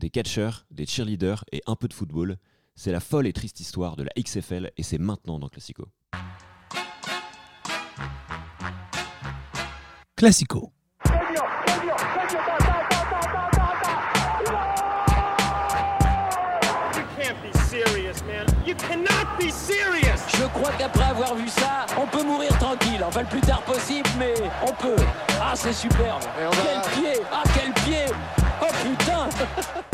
des catcheurs, des cheerleaders et un peu de football. C'est la folle et triste histoire de la XFL et c'est maintenant dans Classico. Classico. Je crois qu'après avoir vu ça, on peut mourir tranquille. Enfin, le plus tard possible, mais on peut. Ah, c'est superbe. Quel pied Ah, quel pied Oh putain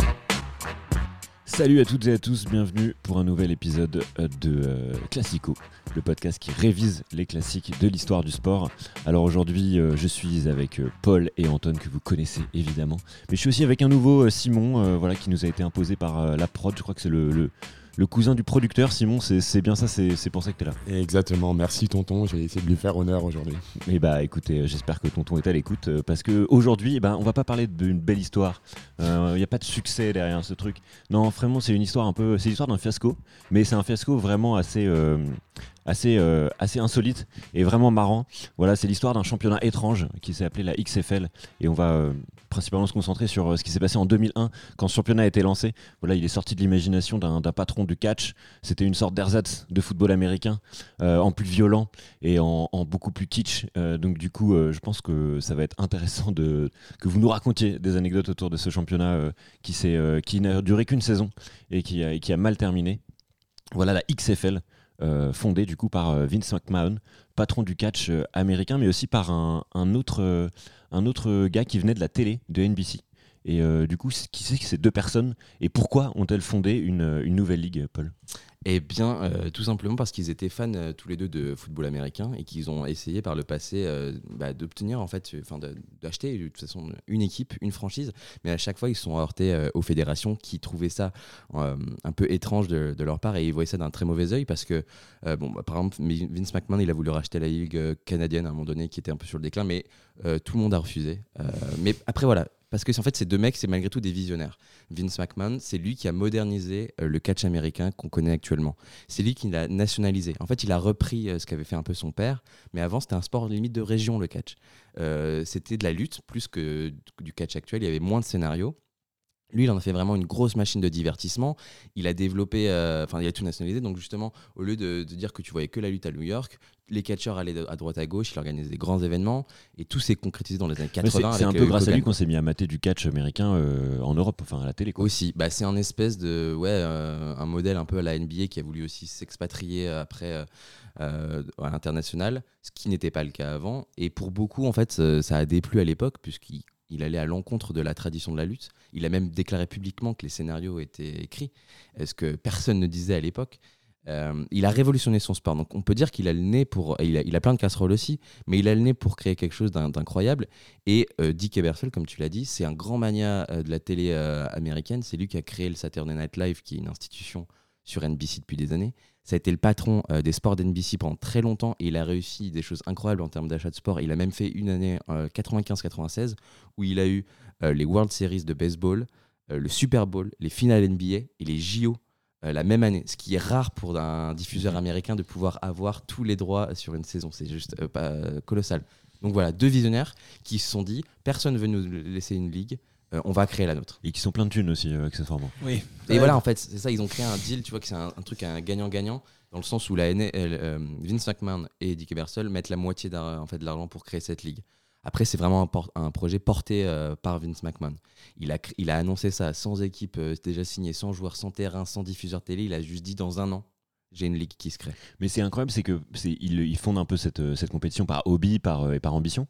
Salut à toutes et à tous, bienvenue pour un nouvel épisode euh, de euh, Classico, le podcast qui révise les classiques de l'histoire du sport. Alors aujourd'hui, euh, je suis avec Paul et Anton que vous connaissez évidemment, mais je suis aussi avec un nouveau Simon, voilà, qui nous a été imposé par la prod. Je crois que c'est le cousin du producteur, Simon, c'est bien ça, c'est pour ça que tu es là. Exactement, merci tonton, j'ai essayé de lui faire honneur aujourd'hui. Et eh bah écoutez, euh, j'espère que tonton est à l'écoute, euh, parce qu'aujourd'hui, eh ben, on va pas parler d'une belle histoire, il euh, n'y a pas de succès derrière ce truc. Non, vraiment, c'est une histoire un peu, c'est l'histoire d'un fiasco, mais c'est un fiasco vraiment assez, assez, euh, assez insolite et vraiment marrant. Voilà, c'est l'histoire d'un championnat étrange qui s'est appelé la XFL et on va euh, principalement se concentrer sur euh, ce qui s'est passé en 2001 quand ce championnat a été lancé. Voilà, il est sorti de l'imagination d'un patron du catch. C'était une sorte d'ersatz de football américain en plus violent et en, beaucoup plus kitsch. donc du coup, je pense que ça va être intéressant que vous nous racontiez des anecdotes autour de ce championnat qui, qui n'a duré qu'une saison et qui a mal terminé. Voilà la XFL. Euh, fondé du coup par euh, Vince McMahon, patron du catch euh, américain, mais aussi par un, autre, gars qui venait de la télé de NBC. Et du coup, qui c'est ces deux personnes et pourquoi ont-elles fondé une nouvelle ligue, Paul? Eh bien, euh, tout simplement parce qu'ils étaient fans euh, tous les deux de football américain et qu'ils ont essayé par le passé euh, bah, d'obtenir, en fait, enfin, d'acheter de toute façon une équipe, une franchise. Mais à chaque fois, ils se sont heurtés aux fédérations qui trouvaient ça un peu étrange de, leur part et ils voyaient ça d'un très mauvais œil parce que, bon, bah, par exemple, Vince McMahon, il a voulu racheter la ligue canadienne à un moment donné qui était un peu sur le déclin, mais tout le monde a refusé. mais après, voilà, parce que en fait, ces deux mecs, c'est malgré tout des visionnaires. Vince McMahon, c'est lui qui a modernisé euh, le catch américain qu'on connaît actuellement. C'est lui qui l'a nationalisé. En fait, il a repris euh, ce qu'avait fait un peu son père, mais avant, c'était un sport limite de région, le catch. Euh, c'était de la lutte plus que du catch actuel. Il y avait moins de scénarios. Lui, il en a fait vraiment une grosse machine de divertissement. Il a développé, enfin, il a tout nationalisé. Donc, justement, au lieu de, dire que tu voyais que la lutte à New York, les catcheurs allaient à droite à gauche, il organisait des grands événements et tout s'est concrétisé dans les années 80. C'est un peu grâce à lui qu'on s'est mis à mater du catch américain euh, en Europe, enfin à la télé. Aussi, bah, c'est un espèce de ouais, euh, un modèle un peu à la NBA qui a voulu aussi s'expatrier après euh, à l'international, ce qui n'était pas le cas avant. Et pour beaucoup, en fait, ça a déplu à l'époque puisqu'il allait à l'encontre de la tradition de la lutte. Il a même déclaré publiquement que les scénarios étaient écrits, ce que personne ne disait à l'époque. Euh, il a révolutionné son sport. Donc on peut dire qu'il a le nez pour. Il a, il a, plein de casseroles aussi, mais il a le nez pour créer quelque chose d'incroyable. Et euh, Dick Ebersol, comme tu l'as dit, c'est un grand mania euh, de la télé américaine. C'est lui qui a créé le Saturday Night Live, qui est une institution sur NBC depuis des années. Ça a été le patron des sports d'NBC pendant très longtemps et il a réussi des choses incroyables en termes d'achat de sport. Il a même fait une année 95-96 où il a eu les World Series de baseball, le Super Bowl, les finales NBA et les JO euh, la même année, ce qui est rare pour un diffuseur mhm. américain de pouvoir avoir tous les droits sur une saison. C'est juste euh, pas, euh, colossal. Donc voilà, deux visionnaires qui se sont dit personne ne veut nous laisser une ligue. On va créer la nôtre. Et qui sont plein de thunes aussi, accessoirement. Oui. Et voilà, en fait, c'est ça, ils ont créé un deal, tu vois, que c'est un, truc un gagnant-gagnant, dans le sens où la Vince McMahon et Dick Ebersol mettent la moitié en fait, de l'argent pour créer cette ligue. Après, c'est vraiment un, projet porté euh, par Vince McMahon. Il a, il a annoncé ça sans équipe euh, déjà signée, sans joueurs, sans terrain, sans diffuseur télé. Il a juste dit dans un an, j'ai une ligue qui se crée. Mais c'est incroyable, c'est que il, fonde un peu cette, euh, cette compétition par hobby par, et par ambition.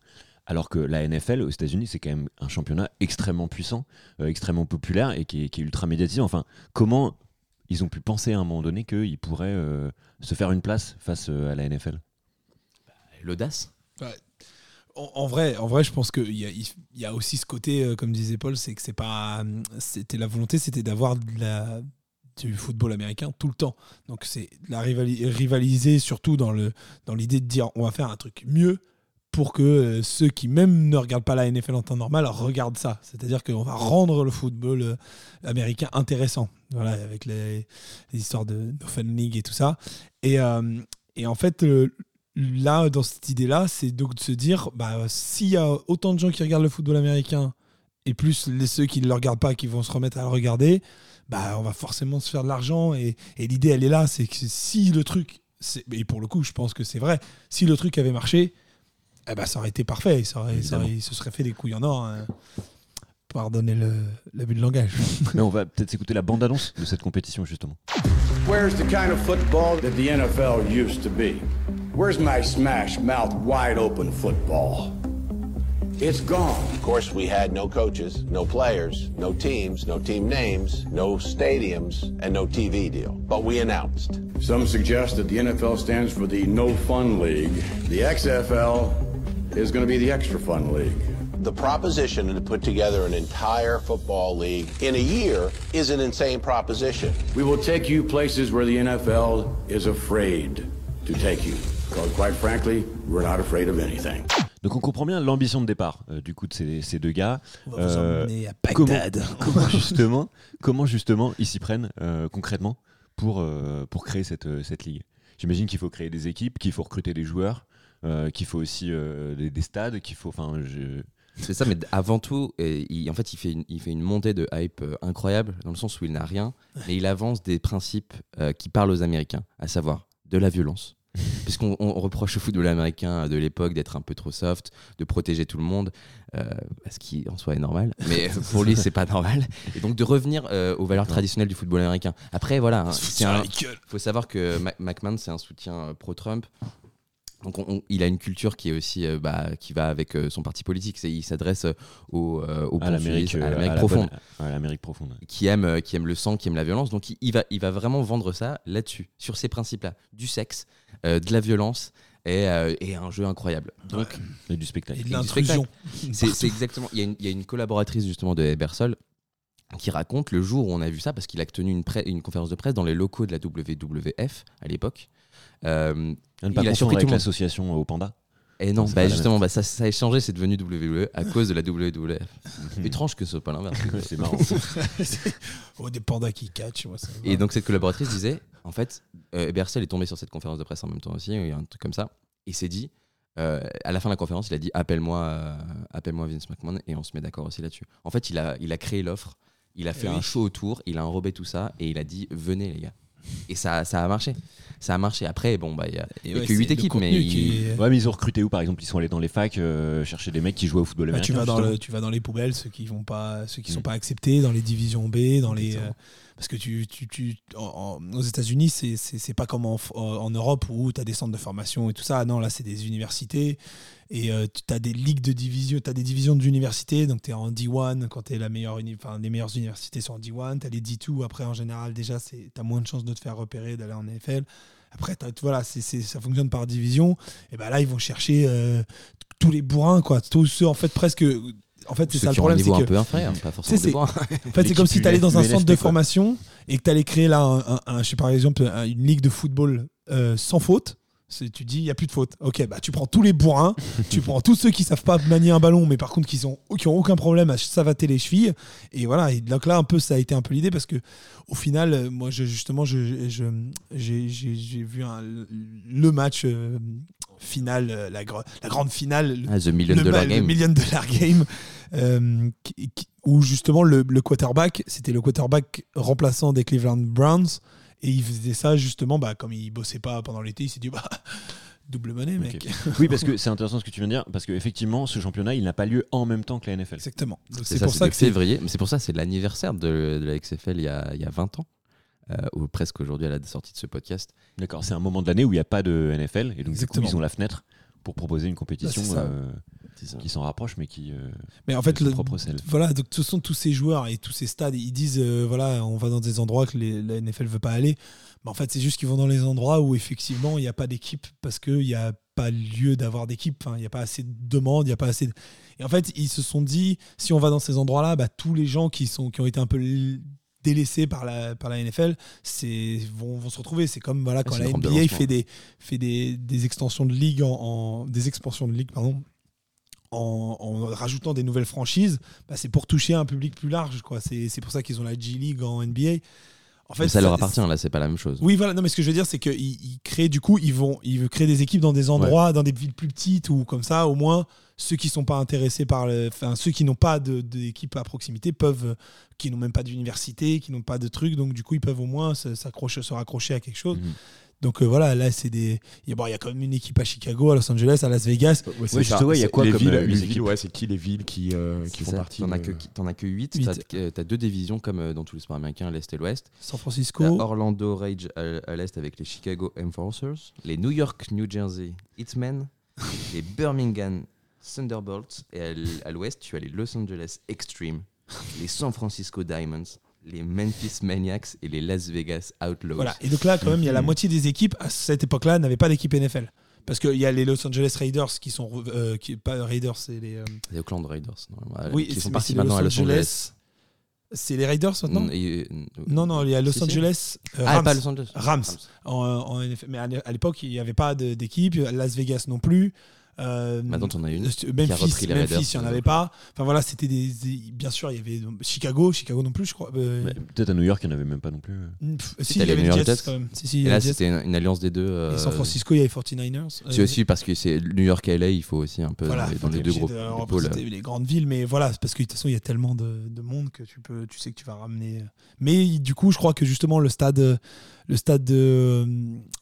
Alors que la NFL aux États-Unis, c'est quand même un championnat extrêmement puissant, extrêmement populaire et qui est, ultra médiatisé. Enfin, comment ils ont pu penser à un moment donné qu'ils pourraient se faire une place face à la NFL L'audace? En, vrai, en vrai, je pense qu'il y, a, il y a aussi ce côté, euh, comme disait Paul, c'est que c'est pas, c'était la volonté, c'était d'avoir du football américain tout le temps. Donc c'est la rivaliser surtout dans le dans l'idée de dire on va faire un truc mieux pour que euh, ceux qui même ne regardent pas la NFL en temps normal regardent ça. C'est-à-dire qu'on va rendre le football euh, américain intéressant. Voilà, avec les, histoires de Open League et tout ça. Et, et en fait, là, dans cette idée-là, c'est donc de se dire, bah, s'il y a autant de gens qui regardent le football américain et plus les ceux qui ne le regardent pas, qui vont se remettre à le regarder, bah, on va forcément se faire de l'argent. Et, et l'idée, elle est là, c'est que si le truc, et pour le coup, je pense que c'est vrai, si le truc avait marché, eh ben, ça aurait été parfait. Ça aurait- ça aurait- il se serait fait des couilles en or. hein. Pardonnez le- l'abus de langage. Mais on va peut-être s'écouter la bande-annonce de cette compétition, justement. Where's the kind of football that the NFL used to be? Where's my smash mouth wide open football? It's gone. Of course, we had no coaches, no players, no teams, no team names, no stadiums, and no TV deal. But we announced. Some suggest that the NFL stands for the No Fun League. The XFL is going to be the Extra Fun League. The proposition to put together an entire football league in a year is an insane proposition. We will take you places where the NFL is afraid to take you. Because, quite frankly, we're not afraid of anything. Donc on comprend bien l'ambition de départ euh, du coup de ces, ces deux gars. On va vous emmener à comment, Bagdad. comment justement, comment justement ils s'y prennent euh, concrètement pour, euh, pour créer cette, cette ligue? J'imagine qu'il faut créer des équipes, qu'il faut recruter des joueurs, qu'il faut aussi euh, des, des stades, qu'il faut. Enfin, je... C'est ça, mais avant tout, euh, il, en fait, il fait, une, il fait une montée de hype euh, incroyable, dans le sens où il n'a rien, mais il avance des principes euh, qui parlent aux Américains, à savoir de la violence. Puisqu'on on reproche au football américain de l'époque d'être un peu trop soft, de protéger tout le monde, euh, ce qui en soi est normal, mais pour lui c'est pas normal. Et donc de revenir euh, aux valeurs traditionnelles du football américain. Après voilà, hein, un, faut savoir que Ma- McMahon c'est un soutien euh, pro-Trump. Donc on- on- il a une culture qui est aussi euh, bah, qui va avec euh, son parti politique. C'est- Il s'adresse euh, aux, euh, aux à l'Amérique Pontuistes, à l'Amérique à la profonde, bonne- à l'Amérique profonde. qui aime euh, qui aime le sang, qui aime la violence. Donc il, il va il va vraiment vendre ça là-dessus, sur ces principes-là, du sexe, euh, de la violence et, euh, et un jeu incroyable. Donc Et du spectacle. Et de du l'intrusion. c'est c'est exactement. Il y, a une- il y a une collaboratrice justement de Ebersol qui raconte le jour où on a vu ça parce qu'il a tenu une conférence de presse dans les locaux de la WWF à l'époque. Euh, ne pas il a surpris avec l'association au panda. et non, bah justement, bah, ça, ça a changé, c'est devenu WWE à cause de la WWF. Étrange que ce soit pas l'inverse. C'est marrant. Oh, des pandas qui catchent. moi, ça me Et donc cette collaboratrice disait, en fait, euh, Ebersol est tombé sur cette conférence de presse en même temps aussi, il y a un truc comme ça, et s'est dit, euh, à la fin de la conférence, il a dit appelle-moi, euh, appelle-moi Vince McMahon, et on se met d'accord aussi là-dessus. En fait, il a, il a créé l'offre, il a fait Eh un oui. show autour, il a enrobé tout ça, et il a dit venez les gars. Et ça, ça a marché. Ça a marché. Après, bon, bah, il y a, ouais, que c'est 8 le équipes, mais contenu il- qui est- Ouais, mais ils ont recruté où par exemple? Ils sont allés dans les facs euh, chercher des mecs qui jouaient au football Bah, américain. tu vas dans justement. le, tu vas dans les poubelles, ceux qui vont pas, ceux qui sont Mm. pas acceptés, dans les divisions B, dans les, euh, parce que tu, tu, tu en- en- aux États-Unis, c'est pas comme en, en- en Europe où tu as des centres de formation et tout ça. Non, là, c'est des universités et euh, tu as des ligues de division, tu as des divisions d'universités. Donc, tu es en D1 quand tu es la meilleure, uni- enfin, les meilleures universités sont en D1. Tu as les D2. Après, en général, déjà, tu as moins de chances de te faire repérer, d'aller en NFL. Après, voilà, c'est c'est- ça fonctionne par division. Et ben là, ils vont chercher euh, tous les bourrins, quoi. Tous ceux, en fait, presque. En fait, c'est ça le problème, c'est que un peu inférieur, pas forcément en fait, c'est comme si tu allais dans un centre de formation et que tu allais créer là, un, un- un- je sais par exemple, un- une ligue de football euh, sans faute. Tu dis, il n'y a plus de faute. Ok, bah tu prends tous les bourrins, tu prends tous ceux qui savent pas manier un ballon, mais par contre qui, sont, qui ont aucun problème à savater les chevilles. Et voilà, et donc là, un peu, ça a été un peu l'idée parce que au final, euh, moi, je, justement, je, je- j'ai, vu un- le match euh, final, euh, la, gr- la grande finale, le- Ah, The Million le, Dollar le Game. Million Dollar Game, euh, qui- qui- où justement le, le quarterback, c'était le quarterback remplaçant des Cleveland Browns, et il faisait ça justement, bah, comme il bossait pas pendant l'été, il s'est dit, bah, double monnaie, mec. Oui, parce que c'est intéressant ce que tu viens de dire, parce qu'effectivement, ce championnat, il n'a pas lieu en même temps que la NFL. Exactement. C'est pour ça que c'est février. Mais c'est pour ça, c'est l'anniversaire de, de la XFL il y a, il y a 20 ans. euh, ou presque aujourd'hui à la sortie de ce podcast. D'accord, c'est un moment de l'année où il n'y a pas de NFL, et donc du coup, Exactement. ils ont la fenêtre pour proposer une compétition Bah, qui s'en rapproche, mais qui. euh, Mais en fait, le- propre voilà, donc ce sont tous ces joueurs et tous ces stades, ils disent euh, voilà, on va dans des endroits que les- la NFL veut pas aller. Mais en fait, c'est juste qu'ils vont dans les endroits où effectivement il n'y a pas d'équipe parce qu'il n'y a pas lieu d'avoir d'équipe. Enfin, il n'y a pas assez de demandes, il n'y a pas assez. De... Et en fait, ils se sont dit si on va dans ces endroits-là, bah, tous les gens qui sont qui ont été un peu délaissés par la par la NFL, c'est vont, vont se retrouver. C'est comme voilà quand c'est la de NBA fait des fait des, des extensions de ligue en, en- des expansions de ligue pardon en, en rajoutant des nouvelles franchises, bah, c'est pour toucher un public plus large. quoi. C'est c'est pour ça qu'ils ont la G League en NBA. En fait, ça leur appartient, là, c'est pas la même chose. Oui, voilà. Non, mais ce que je veux dire, c'est qu'ils ils créent, du coup, ils vont, ils veulent créer des équipes dans des endroits, dans des villes plus petites ou comme ça. Au moins, ceux qui sont pas intéressés par le, enfin, ceux qui n'ont pas de- d'équipe à proximité peuvent, qui n'ont même pas d'université, qui n'ont pas de trucs, donc du coup, ils peuvent au moins se- s'accrocher, se raccrocher à quelque chose. Mhm. Donc euh, voilà, là, c'est des, il y, a- bon, il y a quand même une équipe à Chicago, à Los Angeles, à Las Vegas. Ouais, c'est Ouais, ça. justement, il y a quoi les comme, villes, euh, les les villes, ouais, c'est qui les villes qui, euh, qui font ça, partie T'en as, de- que, t'en as que 8. Huit. T'as, as deux divisions comme dans tous les sports américains, l'Est et l'Ouest. San T'as Francisco. Orlando Rage à, à l'Est avec les Chicago Enforcers, les New York, New Jersey Hitmen, les Birmingham Thunderbolts, et à l'Ouest, tu as les Los Angeles Extreme, les San Francisco Diamonds, les Memphis Maniacs et les Las Vegas Outlaws. Voilà. Et donc là, quand même, il y a la Mhm. moitié des équipes à cette époque-là n'avaient pas d'équipe NFL. Parce qu'il y a les Los Angeles Raiders qui sont. euh, qui, pas Raiders, c'est les. euh, Les Oakland Raiders, normalement, oui, qui sont partis maintenant à Los Angeles. C'est les Raiders maintenant Mm, et- Non, non, il y a Los. Angeles. euh, Ah, Rams. pas Los Angeles. Rams. En, en NFL. Mais à l'époque, il n'y avait pas d'équipe. Las Vegas non plus. Euh, Maintenant, t'en as une. euh, Memphis, repris les Memphis, il n'y en avait pas. Enfin voilà, c'était des, des- Bien sûr, il y avait Chicago, Chicago non plus, je crois. Euh, Peut-être à New York, il n'y en avait même pas non plus. pff, Si, il y avait New York Jets quand même. Si, si, Et là, c'était une, une alliance des deux. Et euh, San Francisco, il y avait 49ers. C'est Euh, aussi parce que c'est New York et LA, il faut aussi un peu voilà, dans les, dans les deux groupes. de les grandes villes, mais voilà, parce que de toute façon, il y a tellement de, de monde que tu peux, tu sais que tu vas ramener. Mais du coup, je crois que justement le stade, le stade de euh,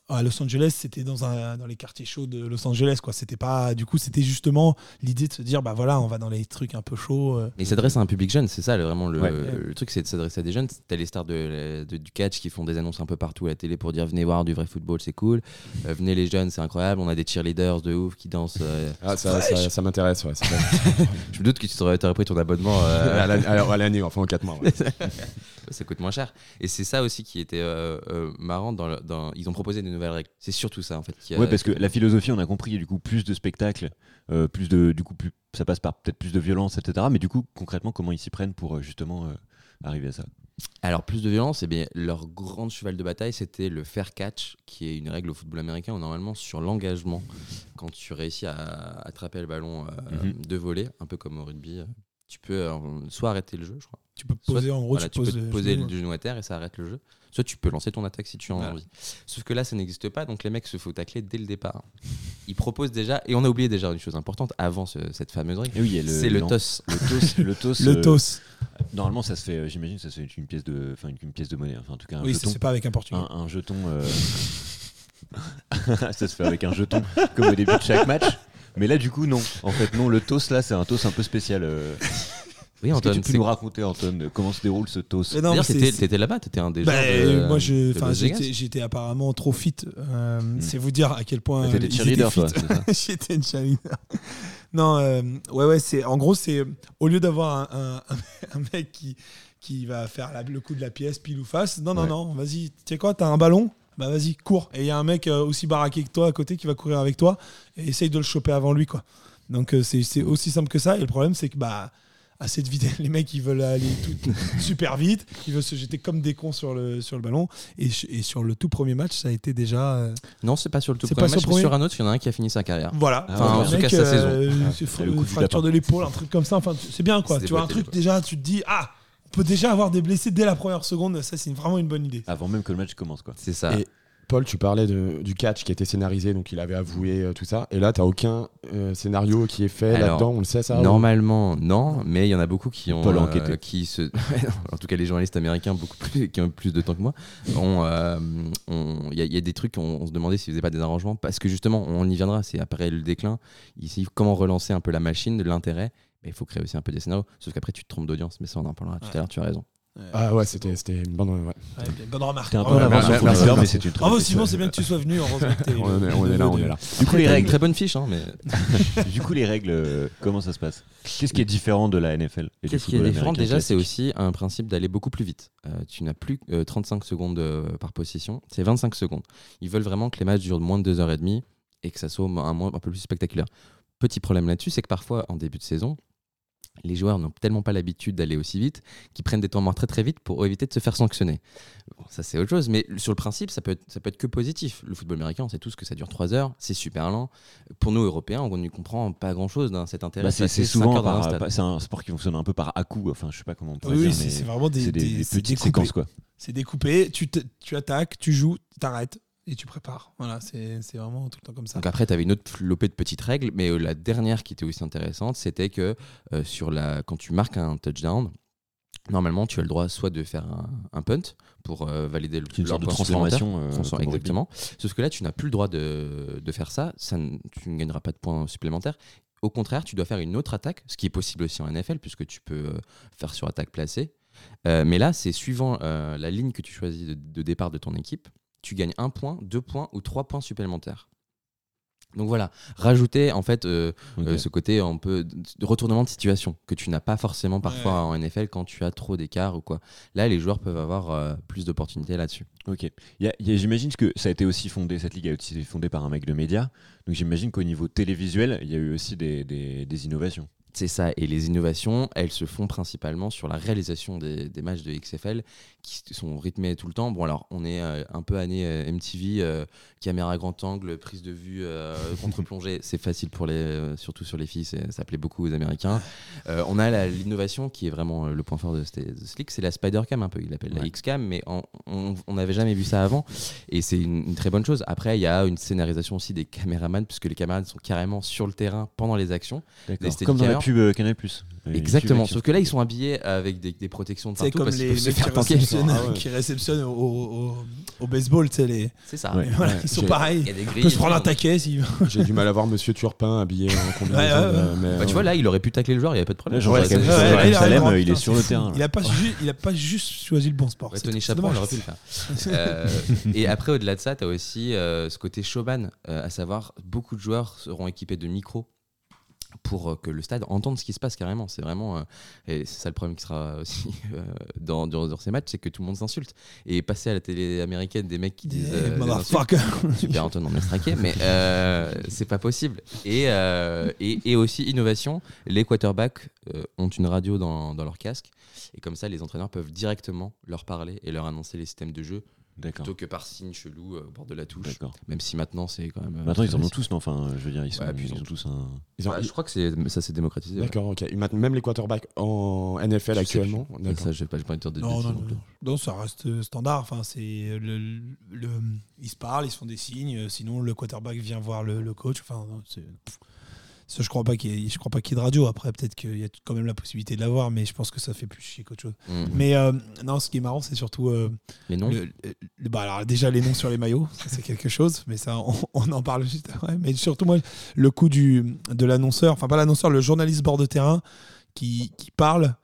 à Los Angeles, c'était dans un, dans les quartiers chauds de Los Angeles, quoi. C'était pas, du coup, c'était justement l'idée de se dire, bah voilà, on va dans les trucs un peu chauds. euh. Et il s'adresse à un public jeune, c'est ça le- vraiment le, Ouais. le truc, c'est de s'adresser à des jeunes. T'as les stars de, de- du catch qui font des annonces un peu partout à la télé pour dire venez voir du vrai football, c'est cool. Euh, venez les jeunes, c'est incroyable. On a des cheerleaders de ouf qui dansent. euh. Ah, ça, ça, ça m'intéresse, ouais. Je me doute que tu t'aurais pris ton abonnement. euh, à l'année- alors, à l'année, enfin en 4 mois. ouais. ça coûte moins cher. Et c'est ça aussi qui était euh, euh, marrant. Dans, le- dans- ils ont proposé des nouvelles règles. C'est surtout ça en fait. qui a- Ouais, parce que la philosophie, on a compris, du coup, plus de spectacles, euh, plus de, du coup, plus, ça passe par peut-être plus de violence, etc. Mais du coup, concrètement, comment ils s'y prennent pour euh, justement euh, arriver à ça? Alors, plus de violence, eh bien, leur grande cheval de bataille, c'était le fair catch, qui est une règle au football américain où normalement, sur l'engagement, quand tu réussis à attraper le ballon euh, Mhm. de voler, un peu comme au rugby, tu peux euh, soit arrêter le jeu, je crois. Tu peux Soit- poser, en gros, voilà, tu tu peux le poser genou, le genou à terre et ça arrête le jeu. Soit tu peux lancer ton attaque si tu en as envie. Sauf que là, ça n'existe pas, donc les mecs se font tacler dès le départ. Ils proposent déjà, et on a oublié déjà une chose importante avant ce- cette fameuse règle, oui, le- c'est le l'an- toss. Le tos, le tos, Le euh, toss. Normalement, ça se fait, euh, j'imagine, ça se fait une pièce de, enfin une, une pièce de monnaie, enfin en tout cas un Oui, ça jeton. se fait pas avec un portugais. un, un jeton. euh, ça se fait avec un jeton, comme au début de chaque match. Mais là, du coup, non. En fait, non. Le toss là, c'est un toss un peu spécial. euh. Oui, que tu peux nous raconter, Antoine, comment se déroule ce non, D'ailleurs, t'étais là-bas, t'étais un des Bah, gens de- moi, j'étais, apparemment trop fit. Euh, C'est vous dire à quel point. T'étais euh, cheerleader, toi, j'étais une cheerleader. Non, euh, ouais, ouais, c'est en gros, c'est au lieu d'avoir un, un- un mec qui qui va faire la- le coup de la pièce pile ou face. Non, non, Ouais. non. Vas-y, tu sais quoi, t'as un ballon. Bah vas-y, cours. Et il y a un mec aussi baraqué que toi à côté qui va courir avec toi et essaye de le choper avant lui, quoi. Donc c'est c'est aussi simple que ça. Et le problème, c'est que bah à cette vitesse, les mecs ils veulent aller tout, super vite, ils veulent se jeter comme des cons sur le sur le ballon. Et, sur le tout premier match, ça a été déjà euh, Non, c'est pas sur le tout premier pas sur match, premier sur un autre, il y en a un qui a fini sa carrière. Voilà. Enfin, un En tout cas, sa saison. euh, du fracture de l'épaule, un truc comme ça. Enfin, c'est bien quoi. Tu vois, un truc déjà, tu te dis, ah, on peut déjà avoir des blessés dès la première seconde. Ça, c'est vraiment une bonne idée. Avant même que le match commence, quoi. C'est ça. Et- Paul, tu parlais de- du catch qui était scénarisé, donc il avait avoué euh, tout ça. Et là, t'as aucun euh, scénario qui est fait là-dedans, on le sait ça ou- Normalement, non, mais il y en a beaucoup qui ont. Paul euh, enquêté. qui se... en tout cas, les journalistes américains, beaucoup plus, qui ont plus de temps que moi, euh, il y, a- il y a des trucs, on, on se demandait s'ils faisaient pas des arrangements, parce que justement, on y viendra, c'est après le déclin, ici, comment relancer un peu la machine, de l'intérêt. Mais il faut créer aussi un peu des scénarios. Sauf qu'après, tu te trompes d'audience, mais ça, on en parlera tout à l'heure, tu as raison. Ah ouais, c'était c'était une bonne. ouais. Ouais, bonne remarque. Un peu ouais, ouais. mais c'est une Bravo Simon, c'est bien que tu sois venu. Heureusement que t'es On est, on est là, on est là. Du coup, les règles, Très bonne fiche, hein, mais. du coup, les règles, euh, comment ça se passe? Qu'est-ce qui est différent de la NFL Qu'est-ce qui est différent Déjà, c'est aussi un principe d'aller beaucoup plus vite. Euh, tu n'as plus euh, 35 secondes euh, par possession, c'est 25 secondes. Ils veulent vraiment que les matchs durent moins de 2h30 et que ça soit un, un peu plus spectaculaire. Petit problème là-dessus, c'est que parfois, en début de saison, les joueurs n'ont tellement pas l'habitude d'aller aussi vite qu'ils prennent des temps morts très très vite pour éviter de se faire sanctionner. Bon, ça c'est autre chose, mais sur le principe, ça peut être, ça peut être que positif. Le football américain, on sait tous que ça dure 3 heures, c'est super lent. Pour nous, Européens, on ne comprend pas grand-chose d'un cet intérêt. Bah, de c'est souvent c'est un sport qui fonctionne un peu par à-coup. Enfin, je sais pas comment on pourrait Oui, dire, c'est mais c'est vraiment des, c'est des, des- des c'est petites découpé. séquences, quoi. C'est découpé, tu, tu attaques, tu joues, t'arrêtes et tu prépares. Voilà, c'est c'est vraiment tout le temps comme ça. Donc après, tu avais une autre flopée de petites règles, mais euh, la dernière qui était aussi intéressante, c'était que euh, sur la, quand tu marques un touchdown, normalement, tu as le droit soit de faire un, un punt pour euh, valider le une sorte de transformation. euh, Transform- exactement. Sauf que là, tu n'as plus le droit de, de faire ça. ça tu ne gagneras pas de points supplémentaires. Au contraire, tu dois faire une autre attaque, ce qui est possible aussi en NFL, puisque tu peux euh, faire sur attaque placée. Euh, mais là, c'est suivant euh, la ligne que tu choisis de, de départ de ton équipe, tu gagnes un point, deux points ou trois points supplémentaires. Donc voilà, rajouter en fait euh, euh, ce côté un peu de retournement de situation que tu n'as pas forcément parfois Ouais. en NFL quand tu as trop d'écart ou quoi. Là, les joueurs peuvent avoir euh, plus d'opportunités là-dessus. Ok. J'imagine que ça a été aussi fondé, cette ligue a aussi été fondée par un mec de médias. Donc j'imagine qu'au niveau télévisuel, il y a eu aussi des, des- des innovations. C'est ça, et les innovations, elles se font principalement sur la réalisation des, des matchs de XFL qui sont rythmés tout le temps. Bon, alors, on est euh, un peu année euh, MTV, euh, caméra grand angle, prise de vue, euh, contre-plongée, c'est facile pour les, surtout sur les filles, ça plaît beaucoup aux Américains. On a l'innovation qui est vraiment le point fort de de ligue, c'est la Spider Cam un peu, il l'appelle la Ouais. X-Cam, mais en- on n'avait jamais vu ça avant, et c'est une, une très bonne chose. Après, il y a une scénarisation aussi des caméramans, puisque les caméramans sont carrément sur le terrain pendant les actions. Comme dans la pub Canal+. Euh, Exactement, sauf que là ils sont habillés avec des, des protections de C'est partout comme parce qu'ils les se mecs qui faire réceptionnent, Ah ouais. qui réceptionnent au, au- au baseball, tu sais, les... C'est ça. Ouais. et voilà, ouais, ils sont pareils. Ils peuvent se prendre un taquet s'il veut. J'ai du mal à voir Monsieur Turpin habillé en combinaison. Ouais, ouais, ouais. euh, mais, Bah, tu vois là il aurait pu tacler le joueur, il n'y avait pas de problème. Salem, il est sur le c'est terrain. Il a pas, ju- il a pas juste choisi le bon sport. C'est Tony C'est il aurait pu le faire. Euh, et après, au-delà de ça, tu as aussi euh, ce côté showman, à savoir beaucoup de joueurs seront équipés de micros pour euh, que le stade entende ce qui se passe carrément. C'est vraiment. euh, et c'est ça le problème qui sera aussi euh, dans, dans ces matchs, c'est que tout le monde s'insulte. Et passer à la télé américaine des mecs qui disent. Eh, euh, des. Super Antoine, on straqué, mais c'est pas possible. Et, et, et aussi, innovation, les quarterbacks ont une radio dans, dans leur casque, et comme ça, les entraîneurs peuvent directement leur parler et leur annoncer les systèmes de jeu. Plutôt que par signe chelou euh, au bord de la touche. Même si maintenant, c'est quand même. euh, Maintenant, ils en ont tous, non Enfin, je veux dire, ils, sont, Ouais, puis ils ils ont ont- tous un. ils ont- Ouais, je crois que c'est, ça s'est démocratisé. ouais. D'accord, ok. Maintenant, Même les quarterbacks en NFL Je actuellement. Ça, j'ai pas, pas envie de Non, non, non non, ça reste standard. Enfin, c'est le, le- ils se parlent, ils se font des signes. Sinon, le quarterback vient voir le, le coach. Enfin, c'est-. Ça, je crois pas qu'il je crois pas qu'il y ait de radio. Après, peut-être qu'il y a quand même la possibilité de l'avoir, mais je pense que ça fait plus chier qu'autre chose. Mhm. Mais euh, non, ce qui est marrant, c'est surtout euh, Les noms le- le- bah, alors déjà les noms sur les maillots, c'est quelque chose, mais ça on, on en parle juste après. Mais surtout moi, le coup du de l'annonceur, enfin pas l'annonceur, le journaliste bord de terrain qui, qui parle,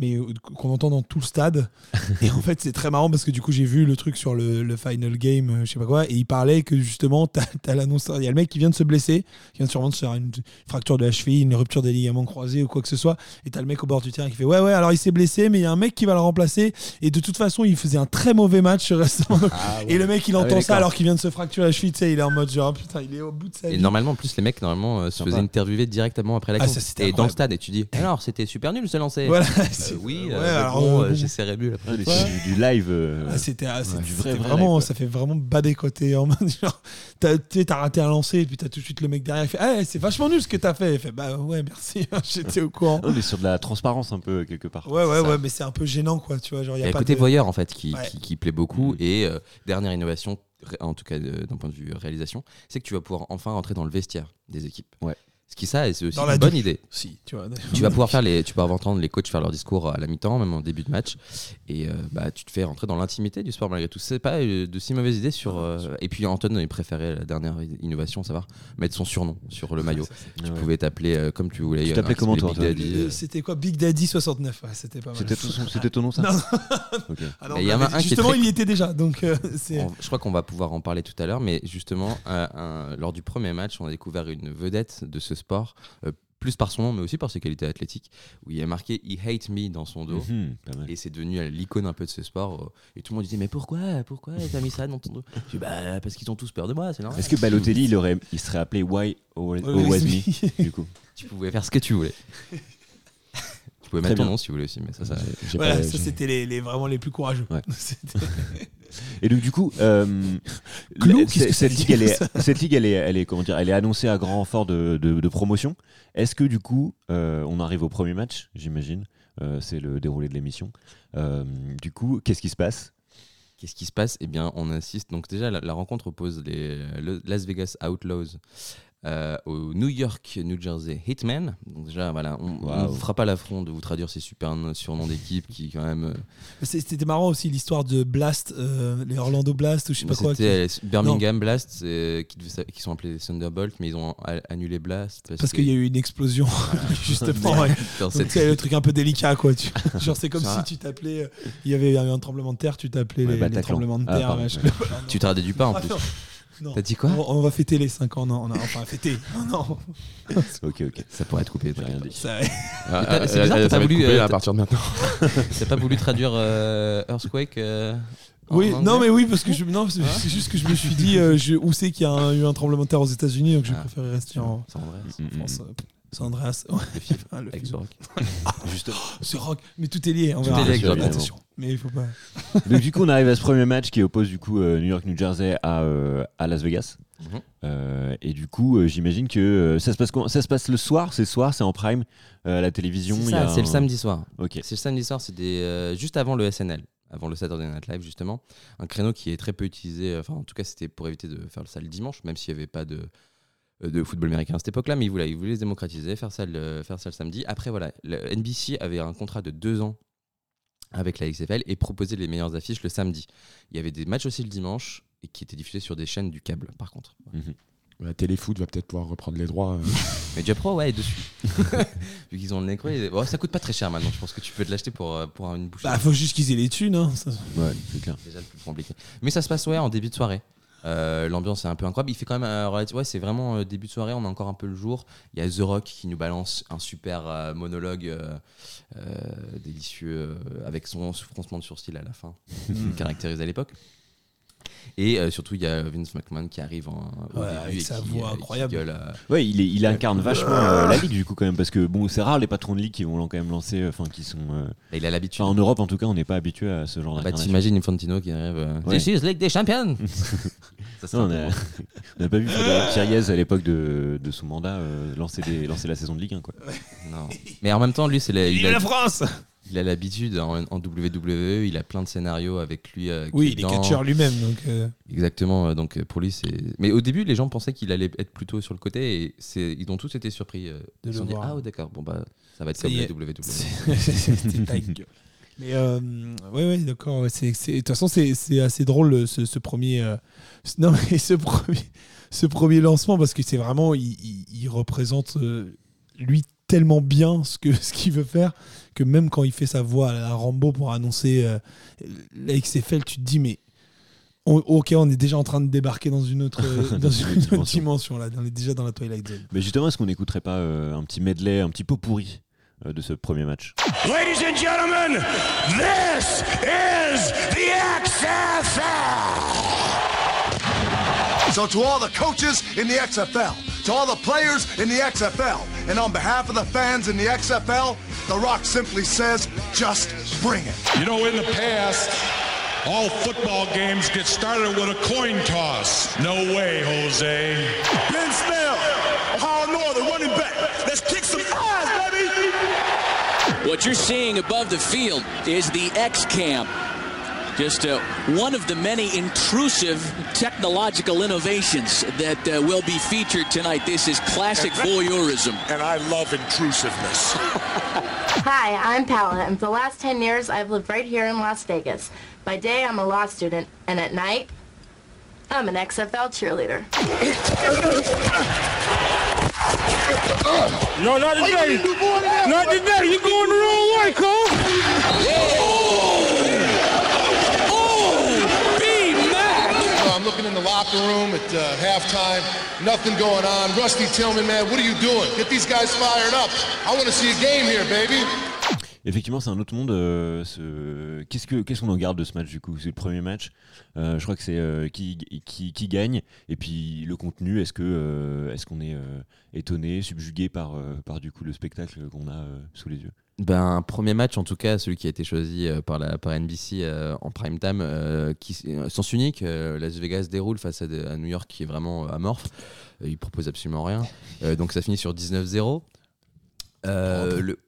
mais euh, qu'on entend dans tout le stade. Et en fait, c'est très marrant parce que du coup, j'ai vu le truc sur le, le final game, euh, je sais pas quoi, et il parlait que justement, t'as as, l'annonceur, il y a le mec qui vient de se blesser, qui vient sûrement de se faire une fracture de la cheville, une rupture des ligaments croisés ou quoi que ce soit, et t'as le mec au bord du terrain qui fait ouais ouais, alors il s'est blessé, mais il y a un mec qui va le remplacer, et de toute façon, il faisait un très mauvais match récemment. Ah, ouais. Et le mec, il Ah entend ouais, ça alors qu'il vient de se fracturer la cheville, tu sais, il est en mode genre putain, il est au bout de sa Et normalement, en plus, les mecs, normalement, euh, se faisaient interviewer directement après l'action. Ah, ça, c'était et dans le stade, et tu dis Alors, c'était super nul ce lancer. Voilà, oui, ouais, euh, mais alors, bon, euh, euh, bon. j'essaierai mieux la prochaine Ouais, fois. c'est du, du live. euh, Ah, c'était vraiment live, ça fait vraiment badé côté en mode genre t'as tu sais, t'as raté un lancer et puis t'as tout de suite le mec derrière il fait ah c'est vachement nul ce que t'as fait il fait bah ouais merci j'étais au courant On est sur de la transparence un peu quelque part. ouais ouais ça. ouais mais c'est un peu gênant quoi tu vois genre y a côté de... voyeur en fait qui, Ouais. qui, qui plaît beaucoup. Mhm. Et euh, dernière innovation, en tout cas d'un point de vue réalisation, c'est que tu vas pouvoir enfin entrer dans le vestiaire des équipes. Ouais. Ce qui ça, et c'est aussi Dans une bonne douche. idée. si tu vois Tu vas pouvoir faire les, tu peux entendre les coachs faire leur discours à la mi-temps, même en début de match, et euh, bah tu te fais rentrer dans l'intimité du sport malgré tout. C'est pas euh, de si mauvaise idée sur. euh, et puis Anton il préférait la dernière innovation, savoir mettre son surnom sur le maillot. Tu pouvais t'appeler euh, comme tu voulais. Tu t'appelais comment, toi, Big Antoine Daddy, Euh, c'était quoi? Big Daddy 69 ouais, c'était pas mal C'était ton, c'était ton nom ça? Ok. ah non, Mais il y en a mais un qui est justement très- il y était déjà donc euh, c'est On- je crois qu'on va pouvoir en parler tout à l'heure, mais justement, euh, un- lors du premier match, on a découvert une vedette de ce sport, euh, plus par son nom, mais aussi par ses qualités athlétiques, où il y a marqué He hate me dans son dos. Mhm. Et c'est devenu euh, l'icône un peu de ce sport. euh, Et tout le monde disait Mais pourquoi Pourquoi t'as mis ça dans ton dos? Je dis Bah, parce qu'ils ont tous peur de moi, c'est normal. Est-ce que Balotelli, il, aurait, il serait appelé Why Always Me du coup Tu pouvais faire ce que tu voulais. tu pouvais Très mettre ton nom si vous voulez aussi, mais ça, ça. J'ai voilà pas- ça j'ai- c'était les, les- vraiment les plus courageux Ouais. Et donc du coup, euh, Clou, que cette ligue, elle est, cette ligue, elle est, elle est, comment dire, elle est annoncée à grand renfort de, de, de promotion. Est-ce que du coup, euh, on arrive au premier match, j'imagine, euh, c'est le déroulé de l'émission. Euh, du coup, qu'est-ce qui se passe? Qu'est-ce qui se passe? Eh bien, on assiste. Donc, déjà, la, la rencontre oppose les le Las Vegas Outlaws euh, au New York, New Jersey Hitmen. Donc, déjà, voilà, on ne Waouh. vous fera pas l'affront de vous traduire ces super surnoms d'équipe qui, quand même. euh, C'était marrant aussi l'histoire de Blast, euh, les Orlando Blast ou je sais pas quoi. qui- C'était Birmingham Blast euh, qui, qui sont appelés Thunderbolt, mais ils ont annulé Blast parce, Parce que- qu'il y a eu une explosion, ouais. cette- C'est le truc un peu délicat, quoi. Tu- Genre, c'est comme si tu t'appelais. euh, Il y avait eu un tremblement de terre, tu t'appelais Ouais, les, les Bataclan. tremblements de Ah, terre. pardon. machin. Tu t'as du pas en Ah, plus. T'as dit quoi on, on va fêter les 5 ans, non, on a- enfin fêter. Non, non. Ok, ok. Ça pourrait être coupé. J'ai rien dit. Ça- Ah, t'as- ah, c'est bizarre, ah, t'as pas voulu, euh, à t'as- partir de maintenant. T'as pas voulu traduire euh, Earthquake euh, en Oui, non mais oui parce que je, non, c'est c'est juste que je me suis dit euh, je, où c'est qu'il y a un- eu un tremblement de terre aux États-Unis donc je Ah. préférais rester en, San Andreas, Mm, en mm, France. euh, San Andreas. Ouais. le film Ah, le avec film. The Rock. Justement. Ce rock, mais tout est lié. On Tout verra. est lié avec The Rock, Attention, mais il faut pas. Donc du coup, on arrive à ce premier match qui oppose du coup euh, New York, New Jersey à, euh, à Las Vegas. Mhm. Euh, et du coup, euh, j'imagine que euh, ça se passe comment ça se passe le soir, c'est soir, c'est en prime euh, à la télévision. C'est le samedi soir. Ok. C'est le samedi soir, c'est des, euh, juste avant le SNL, avant le Saturday Night Live justement. Un créneau qui est très peu utilisé, enfin en tout cas c'était pour éviter de faire ça le dimanche, même s'il n'y avait pas de, de football américain à cette époque-là, mais ils voulaient, ils voulaient se démocratiser, faire ça, le, faire ça le samedi. Après voilà, le NBC avait un contrat de deux ans avec la XFL et proposait les meilleures affiches le samedi. Il y avait des matchs aussi le dimanche et qui étaient diffusés sur des chaînes du câble par contre. La téléfoot va peut-être pouvoir reprendre les droits. euh. Mais Joe Pro, ouais, est dessus. Vu qu'ils ont le nez creux, et- bon, ça coûte pas très cher maintenant. Je pense que tu peux te l'acheter pour, euh, pour une bouche. Bah faut juste qu'ils aient les thunes. Hein. ça- Ouais, c'est clair. déjà le plus compliqué. Mais ça se passe ouais en début de soirée. Euh, L'ambiance est un peu incroyable. Il fait quand même euh, ouais, c'est vraiment euh, début de soirée. On a encore un peu le jour. Il y a The Rock qui nous balance un super monologue délicieux avec son froncement de sourcil à la fin, caractérisé à l'époque. Et euh, surtout, il y a Vince McMahon qui arrive en, au Ouais, début avec et sa qui, voix euh, qui incroyable. gueule, euh, Ouais, il, est- il incarne vachement euh, la ligue du coup quand même parce que bon, c'est rare les patrons de ligue qui vont quand même lancer, enfin qui sont. euh, il a l'habitude. en Europe en tout cas, on n'est pas habitué à ce genre Bah, d'incarnation. t'imagines Infantino qui arrive. euh, Ouais. This is Ligue des Champions Ça serait Non, on n'a pas vu Thiriez à l'époque de, de son mandat euh, lancer, des, lancer la saison de Ligue 1 quoi. Non. Mais en même temps, lui, c'est la- il, Vive a, la France il a l'habitude en, en WWE, il a plein de scénarios avec lui. euh, Oui, il est catcheur lui-même donc. euh, Exactement, euh, donc pour lui, c'est. Mais au début, les gens pensaient qu'il allait être plutôt sur le côté et c'est... ils ont tous été surpris. De ils se le sont dit, voir. ah, oh, d'accord, bon, bah, ça va être Ça comme la. WWE. C'était ta gueule. Mais euh, ouais, ouais, d'accord. De toute façon, c'est c'est assez drôle ce, ce premier. euh, non, mais ce premier, ce premier lancement parce que c'est vraiment, il, il- il représente euh, lui tellement bien ce que ce qu'il veut faire que même quand il fait sa voix à Rambo pour annoncer euh, la XFL, tu te dis mais. on- ok, on est déjà en train de débarquer dans une autre, dans une autre Dimension. dimension là. On est déjà dans la Twilight Zone. Mais justement, est-ce qu'on n'écouterait pas euh, un petit medley, un petit pot pourri euh, de ce premier match? Ladies and gentlemen, this is the XFL. So to all the coaches in the XFL, to all the players in the XFL, and on behalf of the fans in the XFL, The Rock simply says, just bring it. You know, in the past, all football games get started with a coin toss. No way, Jose. Ben Snell, Ohio Northern running back. Let's kick some ass, baby. What you're seeing above the field is the X Camp. Just uh, one of the many intrusive technological innovations that uh, will be featured tonight. This is classic voyeurism. And I love intrusiveness. Hi, I'm Paula, and for the last 10 years, I've lived right here in Las Vegas. By day, I'm a law student, and at night, I'm an XFL cheerleader. No, not today. Not today. You're going the wrong way, Cole. Locker room at uh, halftime. Nothing going on. Rusty Tillman, man, what are you doing? Get these guys fired up. I want to see a game here, baby. Effectivement, c'est un autre monde. euh, ce- Qu'est-ce que- qu'est-ce qu'on en garde de ce match du coup? C'est le premier match. Euh, je crois que c'est euh, qui, qui, qui gagne. Et puis le contenu, est-ce que euh, est-ce qu'on est, euh, étonné, subjugué par, euh, par du coup le spectacle qu'on a sous les yeux? Ben, premier match, en tout cas, celui qui a été choisi euh, par, la, par NBC euh, en prime time, euh, qui, euh, sens unique. euh, Las Vegas déroule face à, de- à New York qui est vraiment euh, amorphe. Euh, il propose absolument rien. Euh, donc ça finit sur 19-0. Euh, le...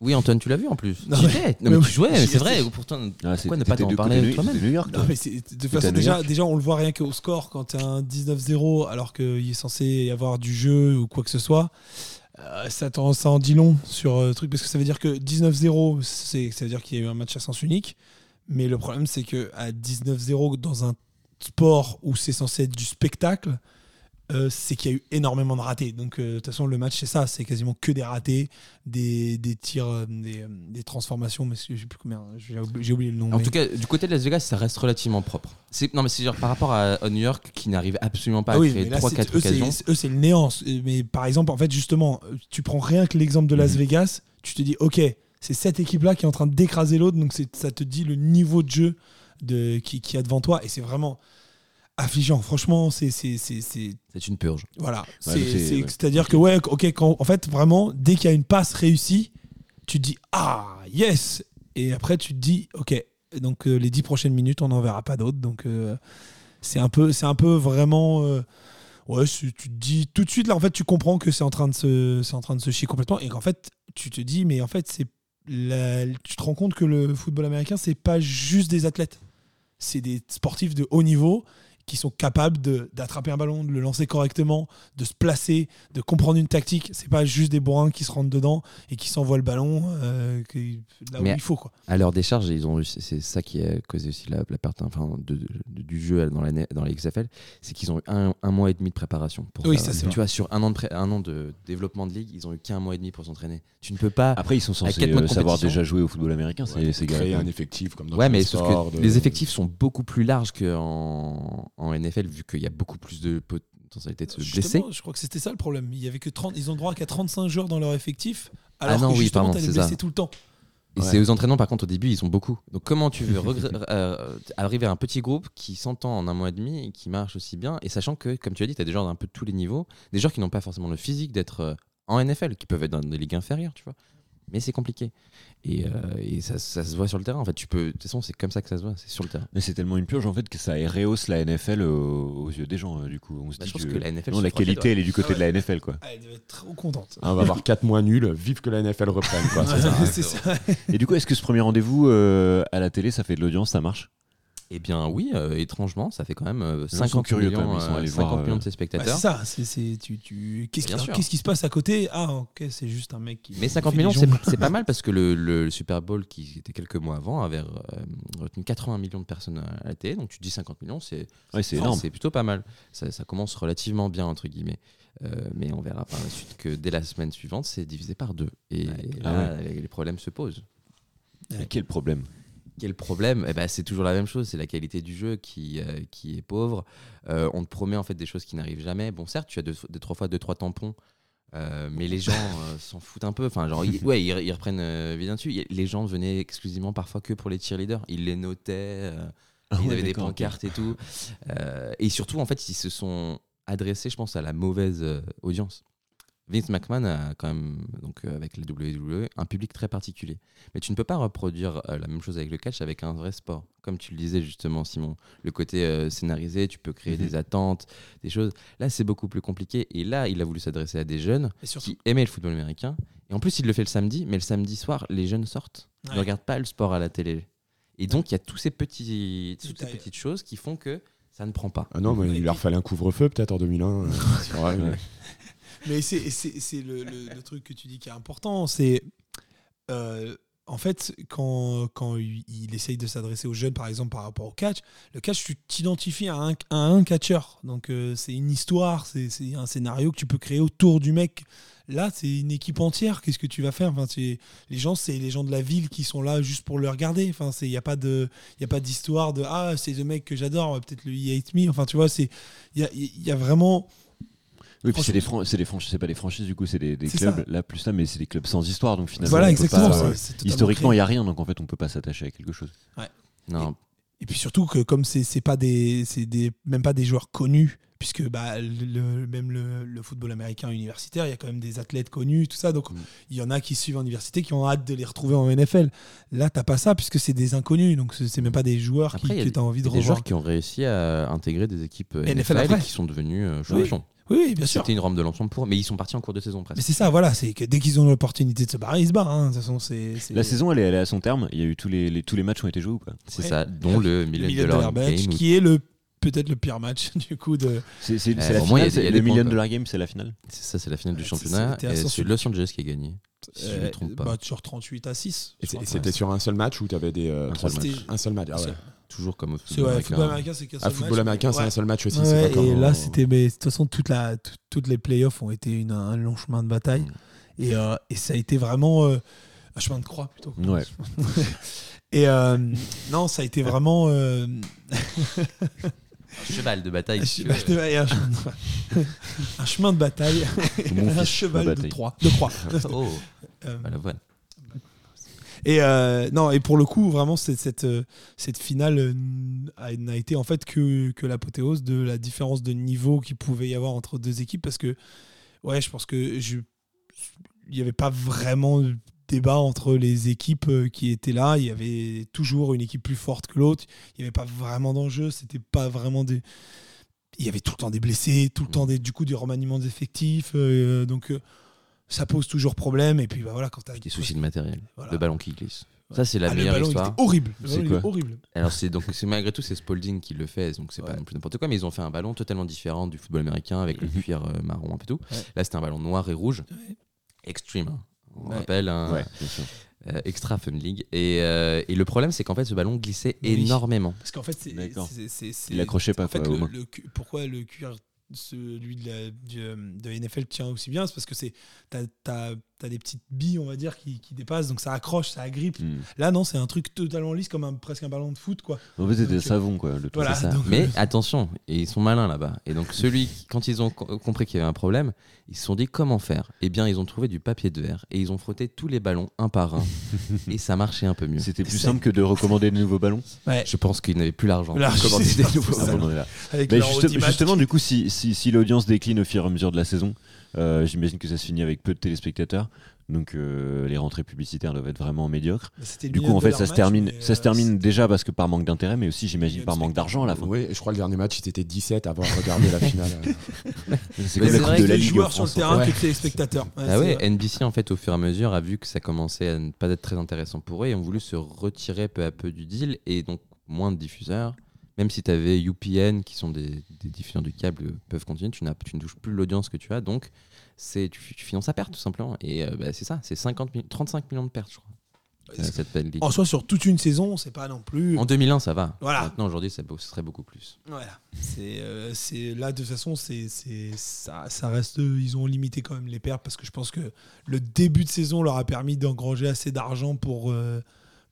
Oui, Antoine, tu l'as vu en plus. Non, mais-. Non, mais mais tu jouais, c'est vrai. Pourtant, Ah, c'est- pourquoi ne pas t'en parler de- toi-même de New York, Non, mais c'est- de toute T'es façon, déjà, York déjà, on le voit rien qu'au score quand tu as un 19-0 alors qu'il est censé y avoir du jeu ou quoi que ce soit. Euh, ça, en dit long sur euh, le truc parce que ça veut dire que 19-0, c'est- ça veut dire qu'il y a eu un match à sens unique. Mais le problème, c'est que à 19-0 dans un sport où c'est censé être du spectacle, euh, c'est qu'il y a eu énormément de ratés. Donc, euh, de toute façon, le match, c'est ça. C'est quasiment que des ratés, des, des tirs, euh, des, des transformations. Mais je sais plus combien. J'ai oublié, j'ai oublié le nom. En mais- tout cas, du côté de Las Vegas, ça reste relativement propre. Non, mais c'est genre par rapport à, à New York qui n'arrive absolument pas Ah à oui, créer mais là, 3-4 c'est- eux, c'est- occasions. Eux, c'est le néant. Mais par exemple, en fait, justement, tu prends rien que l'exemple de Mhm. Las Vegas, tu te dis, OK, c'est cette équipe-là qui est en train d'écraser l'autre, donc ça te dit le niveau de jeu de, qui, qui a devant toi, et c'est vraiment affligeant. Franchement, c'est. c'est- une purge. Voilà. Ouais, C'est- ouais. C'est-à-dire que, ouais, OK, quand, en fait, vraiment, dès qu'il y a une passe réussie, tu te dis, ah, yes Et après, tu te dis, OK, donc euh, les dix prochaines minutes, on n'en verra pas d'autres. Donc, euh, c'est un, peu- c'est un peu vraiment. euh, ouais, tu te dis tout de suite, là, en fait, tu comprends que c'est en, train de se- c'est en train de se chier complètement et qu'en fait, tu te dis, mais en fait, c'est tu te rends compte que le football américain, c'est pas juste des athlètes. C'est des sportifs de haut niveau qui sont capables de- d'attraper un ballon, de le lancer correctement, de se placer, de comprendre une tactique. C'est pas juste des bourrins qui se rentrent dedans et qui s'envoient le ballon euh, là où Mais il faut. Quoi. À leur décharge, ils ont c'est ça qui a causé aussi la, la perte enfin, de- de- du jeu dans, la, dans les XFL, c'est qu'ils ont eu un, un mois et demi de préparation. Pour Oui, ça, c'est tu vrai. vois, sur un an de, pré- un an de développement de ligue, ils ont eu qu'un mois et demi pour s'entraîner. Tu ne peux pas. Après, ils sont censés de euh, savoir déjà jouer au football américain. C'est Ouais, c'est créer un effectif comme dans Ouais, mais sports que de- les effectifs sont beaucoup plus larges qu'en en NFL, vu qu'il y a beaucoup plus de potentialité de se blesser. Je crois que c'était ça le problème. Il y avait que 30, ils ont droit qu'à 35 joueurs dans leur effectif, alors Ah non, que oui, justement, pardon, t'allais c'est blesser ça. tout le temps. Et Ouais. c'est aux entraînements, par contre, au début, ils sont beaucoup. Donc, comment tu veux euh, arriver à un petit groupe qui s'entend en un mois et demi et qui marche aussi bien, et sachant que, comme tu as dit, tu as des joueurs d'un peu de tous les niveaux, des joueurs qui n'ont pas forcément le physique d'être euh, en NFL, qui peuvent être dans des ligues inférieures, tu vois. Mais c'est compliqué. Et, euh, et ça, ça se voit sur le terrain. En fait, tu peux. De toute façon, c'est comme ça que ça se voit, c'est sur le terrain. Mais c'est tellement une purge en fait que ça rehausse la NFL aux, aux yeux des gens. euh, Du coup, on se Bah, dit je pense que, que la NFL non, qualité elle est du côté Ah de la NFL quoi. Ah, elle devait être trop contente. Ah, on va avoir 4 mois nuls, vive que la NFL reprenne. Quoi, c'est ça. c'est ça. Et du coup, est-ce que ce premier rendez-vous euh, à la télé, ça fait de l'audience, ça marche? Eh bien, oui, euh, étrangement, ça fait quand même euh, gens 50 sont curieux, quand millions, même, ils sont euh, allés 50 voir, millions euh, de Bah, téléspectateurs. c'est ça. C'est, c'est- tu, tu... Qu'est-ce, qui, qu'est-ce qui se passe à côté? Ah, ok, c'est juste un mec qui. Mais 50 fait millions, c'est pas mal parce que le, le Super Bowl qui était quelques mois avant avait euh, retenu 80 millions de personnes à la télé. Donc tu dis 50 millions, c'est Ouais, c'est enfin, énorme. c'est plutôt pas mal. Ça, ça commence relativement bien, entre guillemets. Euh, mais on verra par la suite que dès la semaine suivante, c'est divisé par deux. Et Ah là, les problèmes se posent. Mais Quel problème? Quel problème eh ben, C'est toujours la même chose, c'est la qualité du jeu qui, euh, qui est pauvre. Euh, on te promet en fait des choses qui n'arrivent jamais. Bon, certes, tu as deux, deux, trois fois deux, trois tampons, euh, mais les gens s'en foutent un peu. Enfin, genre, ils, ouais, ils, ils reprennent bien dessus. Les gens venaient exclusivement parfois que pour les cheerleaders. Ils les notaient, Ah ils ouais, avaient des pancartes et tout. Et surtout, en fait, ils se sont adressés, je pense, à la mauvaise audience. Vince McMahon a quand même, donc euh, avec la WWE, un public très particulier. Mais tu ne peux pas reproduire euh, la même chose avec le catch avec un vrai sport. Comme tu le disais justement, Simon, le côté euh, scénarisé, tu peux créer Mhm. des attentes, des choses. Là, c'est beaucoup plus compliqué. Et là, il a voulu s'adresser à des jeunes surtout, qui aimaient le football américain. Et en plus, il le fait le samedi, mais le samedi soir, les jeunes sortent. Ils ne regardent pas le sport à la télé. Et donc, il y a tous ces petits, toutes ces petites choses qui font que ça ne prend pas. Ah non, mais il leur fallait un couvre-feu peut-être en 2001. mais- c'est, le, le- truc que tu dis qui est important. C'est euh, en fait quand, quand il, essaye de s'adresser aux jeunes, par exemple par rapport au catch, le catch tu t'identifies à un, un catcheur. Donc euh, c'est une histoire, c'est, un scénario que tu peux créer autour du mec. Là, c'est une équipe entière. Qu'est-ce que tu vas faire? Enfin, Les gens, c'est les gens de la ville qui sont là juste pour le regarder. Enfin, il n'y a pas d'histoire de ah c'est le mec que j'adore, peut-être le he hate me. Enfin, tu vois, il y a, y a vraiment Oui, puis c'est des, fran- des franchises, c'est pas des franchises du coup, c'est des, clubs ça. là plus ça, mais c'est des clubs sans histoire donc finalement. voilà exactement. pas- ouais. totalement Historiquement, il y a rien donc en fait on peut pas s'attacher à quelque chose. Non, Et puis surtout que comme c'est pas des c'est des même pas des joueurs connus puisque bah, le, même le, le football américain universitaire, il y a quand même des athlètes connus, tout ça. Mm. Donc il y en a qui suivent en université, qui ont hâte de les retrouver en NFL. Là, t'as pas ça, puisque c'est des inconnus, donc c'est c'est même pas des joueurs Après, qui, que tu as envie de y a des revoir. joueurs qui ont réussi à intégrer des équipes euh, NFL NFL, et qui sont devenus euh, Oui. champions. Oui, oui, bien sûr. C'était une rampe de lancement pour, mais ils sont partis en cours de saison Mais presque. c'est ça, voilà, c'est que dès qu'ils ont l'opportunité de se barrer, ils se barrent. hein. De toute façon, c'est. c'est- La saison, elle est, elle est à son terme. Il y a eu tous les, les- tous les matchs ont été joués ou pas? C'est Ouais. ça, dont le le million dollar dollar match, game. qui est le peut-être le pire match du coup de. C'est Euh, la au moins, il y a- finale. il y a le million dollar game, c'est la finale. C'est ça, c'est la finale du Ouais, championnat. C'est Los Angeles qui a gagné. Si je ne euh, me trompe pas. bah, sur 38 à 6. Et C'était sur un seul match ou tu avais des. euh, Un seul match. Un seul match. Ah, ouais. Toujours comme au football ouais, américain. football américain, c'est qu'un Ah, seul football match. américain, c'est Ouais. un seul match aussi. Pas et là, c'était. Mais de toute façon, toute la, toutes les playoffs ont été une- un long chemin de bataille. Mm. Et, euh, et ça a été vraiment euh, un chemin de croix plutôt. Ouais. et euh, non, ça a été vraiment. Un cheval de bataille. un, si de- un chemin de- un chemin de bataille. Mon un cheval de, bataille. de croix. Oh, Euh, bah, la. Et euh, non, et pour le coup, vraiment, cette, euh, cette finale a- n'a été en fait que, que l'apothéose de la différence de niveau qu'il pouvait y avoir entre deux équipes. Parce que, ouais, je pense que je, il n'y avait pas vraiment débat entre les équipes euh, qui étaient là. Il y avait toujours une équipe plus forte que l'autre. Il n'y avait pas vraiment d'enjeu. C'était pas vraiment des. Il y avait tout le temps des blessés, tout le temps des, du coup des remaniements d'effectifs. euh, donc euh, ça pose toujours problème. Et puis bah, voilà, quand tu as Des soucis de matériel. Voilà. Le ballon qui glisse. Ça, c'est la Ah, le meilleure ballon, il histoire. horrible. Le C'est ballon, quoi horrible. Alors c'est donc c'est malgré tout c'est Spalding qui le fait donc c'est pas Ouais. non plus n'importe quoi mais ils ont fait un ballon totalement différent du football américain avec le cuir euh, marron un peu tout. Ouais. Là c'était un ballon noir et rouge. Ouais. Extreme. hein. On Ouais. rappelle un Ouais, bien sûr. euh, extra fun league et, euh, et le problème c'est qu'en fait ce ballon glissait Oui. énormément. Parce qu'en fait, c'est. D'accord. c'est- c'est- c'est- Il accrochait pas, En fait, quoi, le, le pourquoi le cuir, celui de, la, du, euh, de NFL, tient aussi bien C'est parce que c'est t'as as, des petites billes, on va dire, qui, qui dépassent, donc ça accroche, ça agrippe. Hmm. Là, non, c'est un truc totalement lisse, comme un, presque un ballon de foot, quoi. En fait, c'était Donc, savon, quoi. Le tout. Voilà. C'est ça. donc, mais euh, attention, et ils sont malins là-bas. Et donc celui quand ils ont co- compris qu'il y avait un problème, ils se sont dit comment faire? Eh bien ils ont trouvé du papier de verre et ils ont frotté tous les ballons un par un et ça marchait un peu mieux. C'était plus simple que de recommander de nouveaux ballons? Ouais. Je pense qu'ils n'avaient plus l'argent. Pour commander c'est des nouveaux c'est Ah ballons. bon, Mais juste- justement, du coup, si, si, si l'audience décline au fur et à mesure de la saison, j'imagine que ça se finit avec peu de téléspectateurs. Donc euh, les rentrées publicitaires doivent être vraiment médiocres. Bah, Du coup, en fait, ça se termine, mais, ça se euh, termine déjà parce que par manque d'intérêt, mais aussi, j'imagine, par manque d'argent à la fin. Oui, je crois que le dernier match, ils étaient 17 à avoir regardé la finale. C'est comme vrai que de la les Ligue joueurs sur le terrain ouais. que les spectateurs. Ouais, Ah ouais, vrai. NBC en fait au fur et à mesure a vu que ça commençait à ne pas être très intéressant pour eux et ont voulu se retirer peu à peu du deal et donc moins de diffuseurs. Même si tu avais UPN qui sont des, des diffuseurs du câble euh, peuvent continuer, tu, tu ne touches plus l'audience que tu as donc c'est tu, tu finances à perte tout simplement et euh, bah, c'est ça, c'est 50 mi- 35 millions de pertes je crois. cette belle ligue. En soi, sur toute une saison, c'est pas non plus. En 2001 ça va. Voilà. Maintenant aujourd'hui ce serait beaucoup plus. Voilà. C'est euh, c'est- là de toute façon c'est c'est ça, ça reste ils ont limité quand même les pertes parce que je pense que le début de saison leur a permis d'engranger assez d'argent pour euh,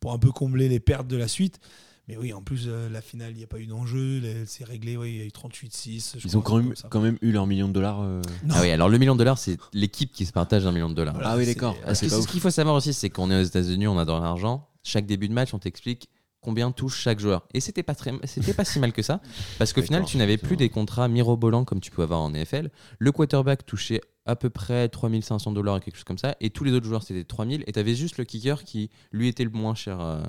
pour un peu combler les pertes de la suite. Mais oui, en plus euh, la finale, il n'y a pas eu d'enjeu, c'est réglé, oui, il y a eu 38-6. je Ils ont quand même, quand eu leur million de dollars. euh. Ah oui, alors le million de dollars c'est l'équipe qui se partage un million de dollars. Voilà, Ah oui, c'est- d'accord. pas ce qu'il faut savoir aussi, c'est qu'on est aux États-Unis, on adore l'argent. Chaque début de match, on t'explique combien touche chaque joueur. Et c'était pas très, c'était pas si mal que ça, parce qu'au final, tu n'avais plus des contrats mirobolants comme tu peux avoir en NFL. Le quarterback touchait à peu près 3500 dollars et quelque chose comme ça, et tous les autres joueurs c'était 3000, et tu avais juste le kicker qui lui était le moins cher. euh.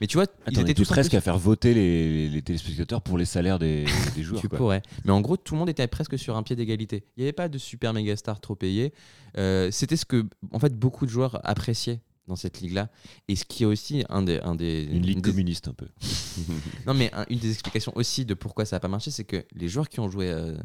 Mais tu vois, ils Attends, on étaient tous presque à faire voter les, les téléspectateurs pour les salaires des, des joueurs. Tu quoi. pourrais. Mais en gros, tout le monde était presque sur un pied d'égalité. Il n'y avait pas de super méga stars trop payés. Euh, C'était ce que, en fait, beaucoup de joueurs appréciaient dans cette ligue-là. Et ce qui est aussi un des. Un des Une ligue des- communiste un peu. Non, mais un- une des explications aussi de pourquoi ça n'a pas marché, c'est que les joueurs qui ont joué euh,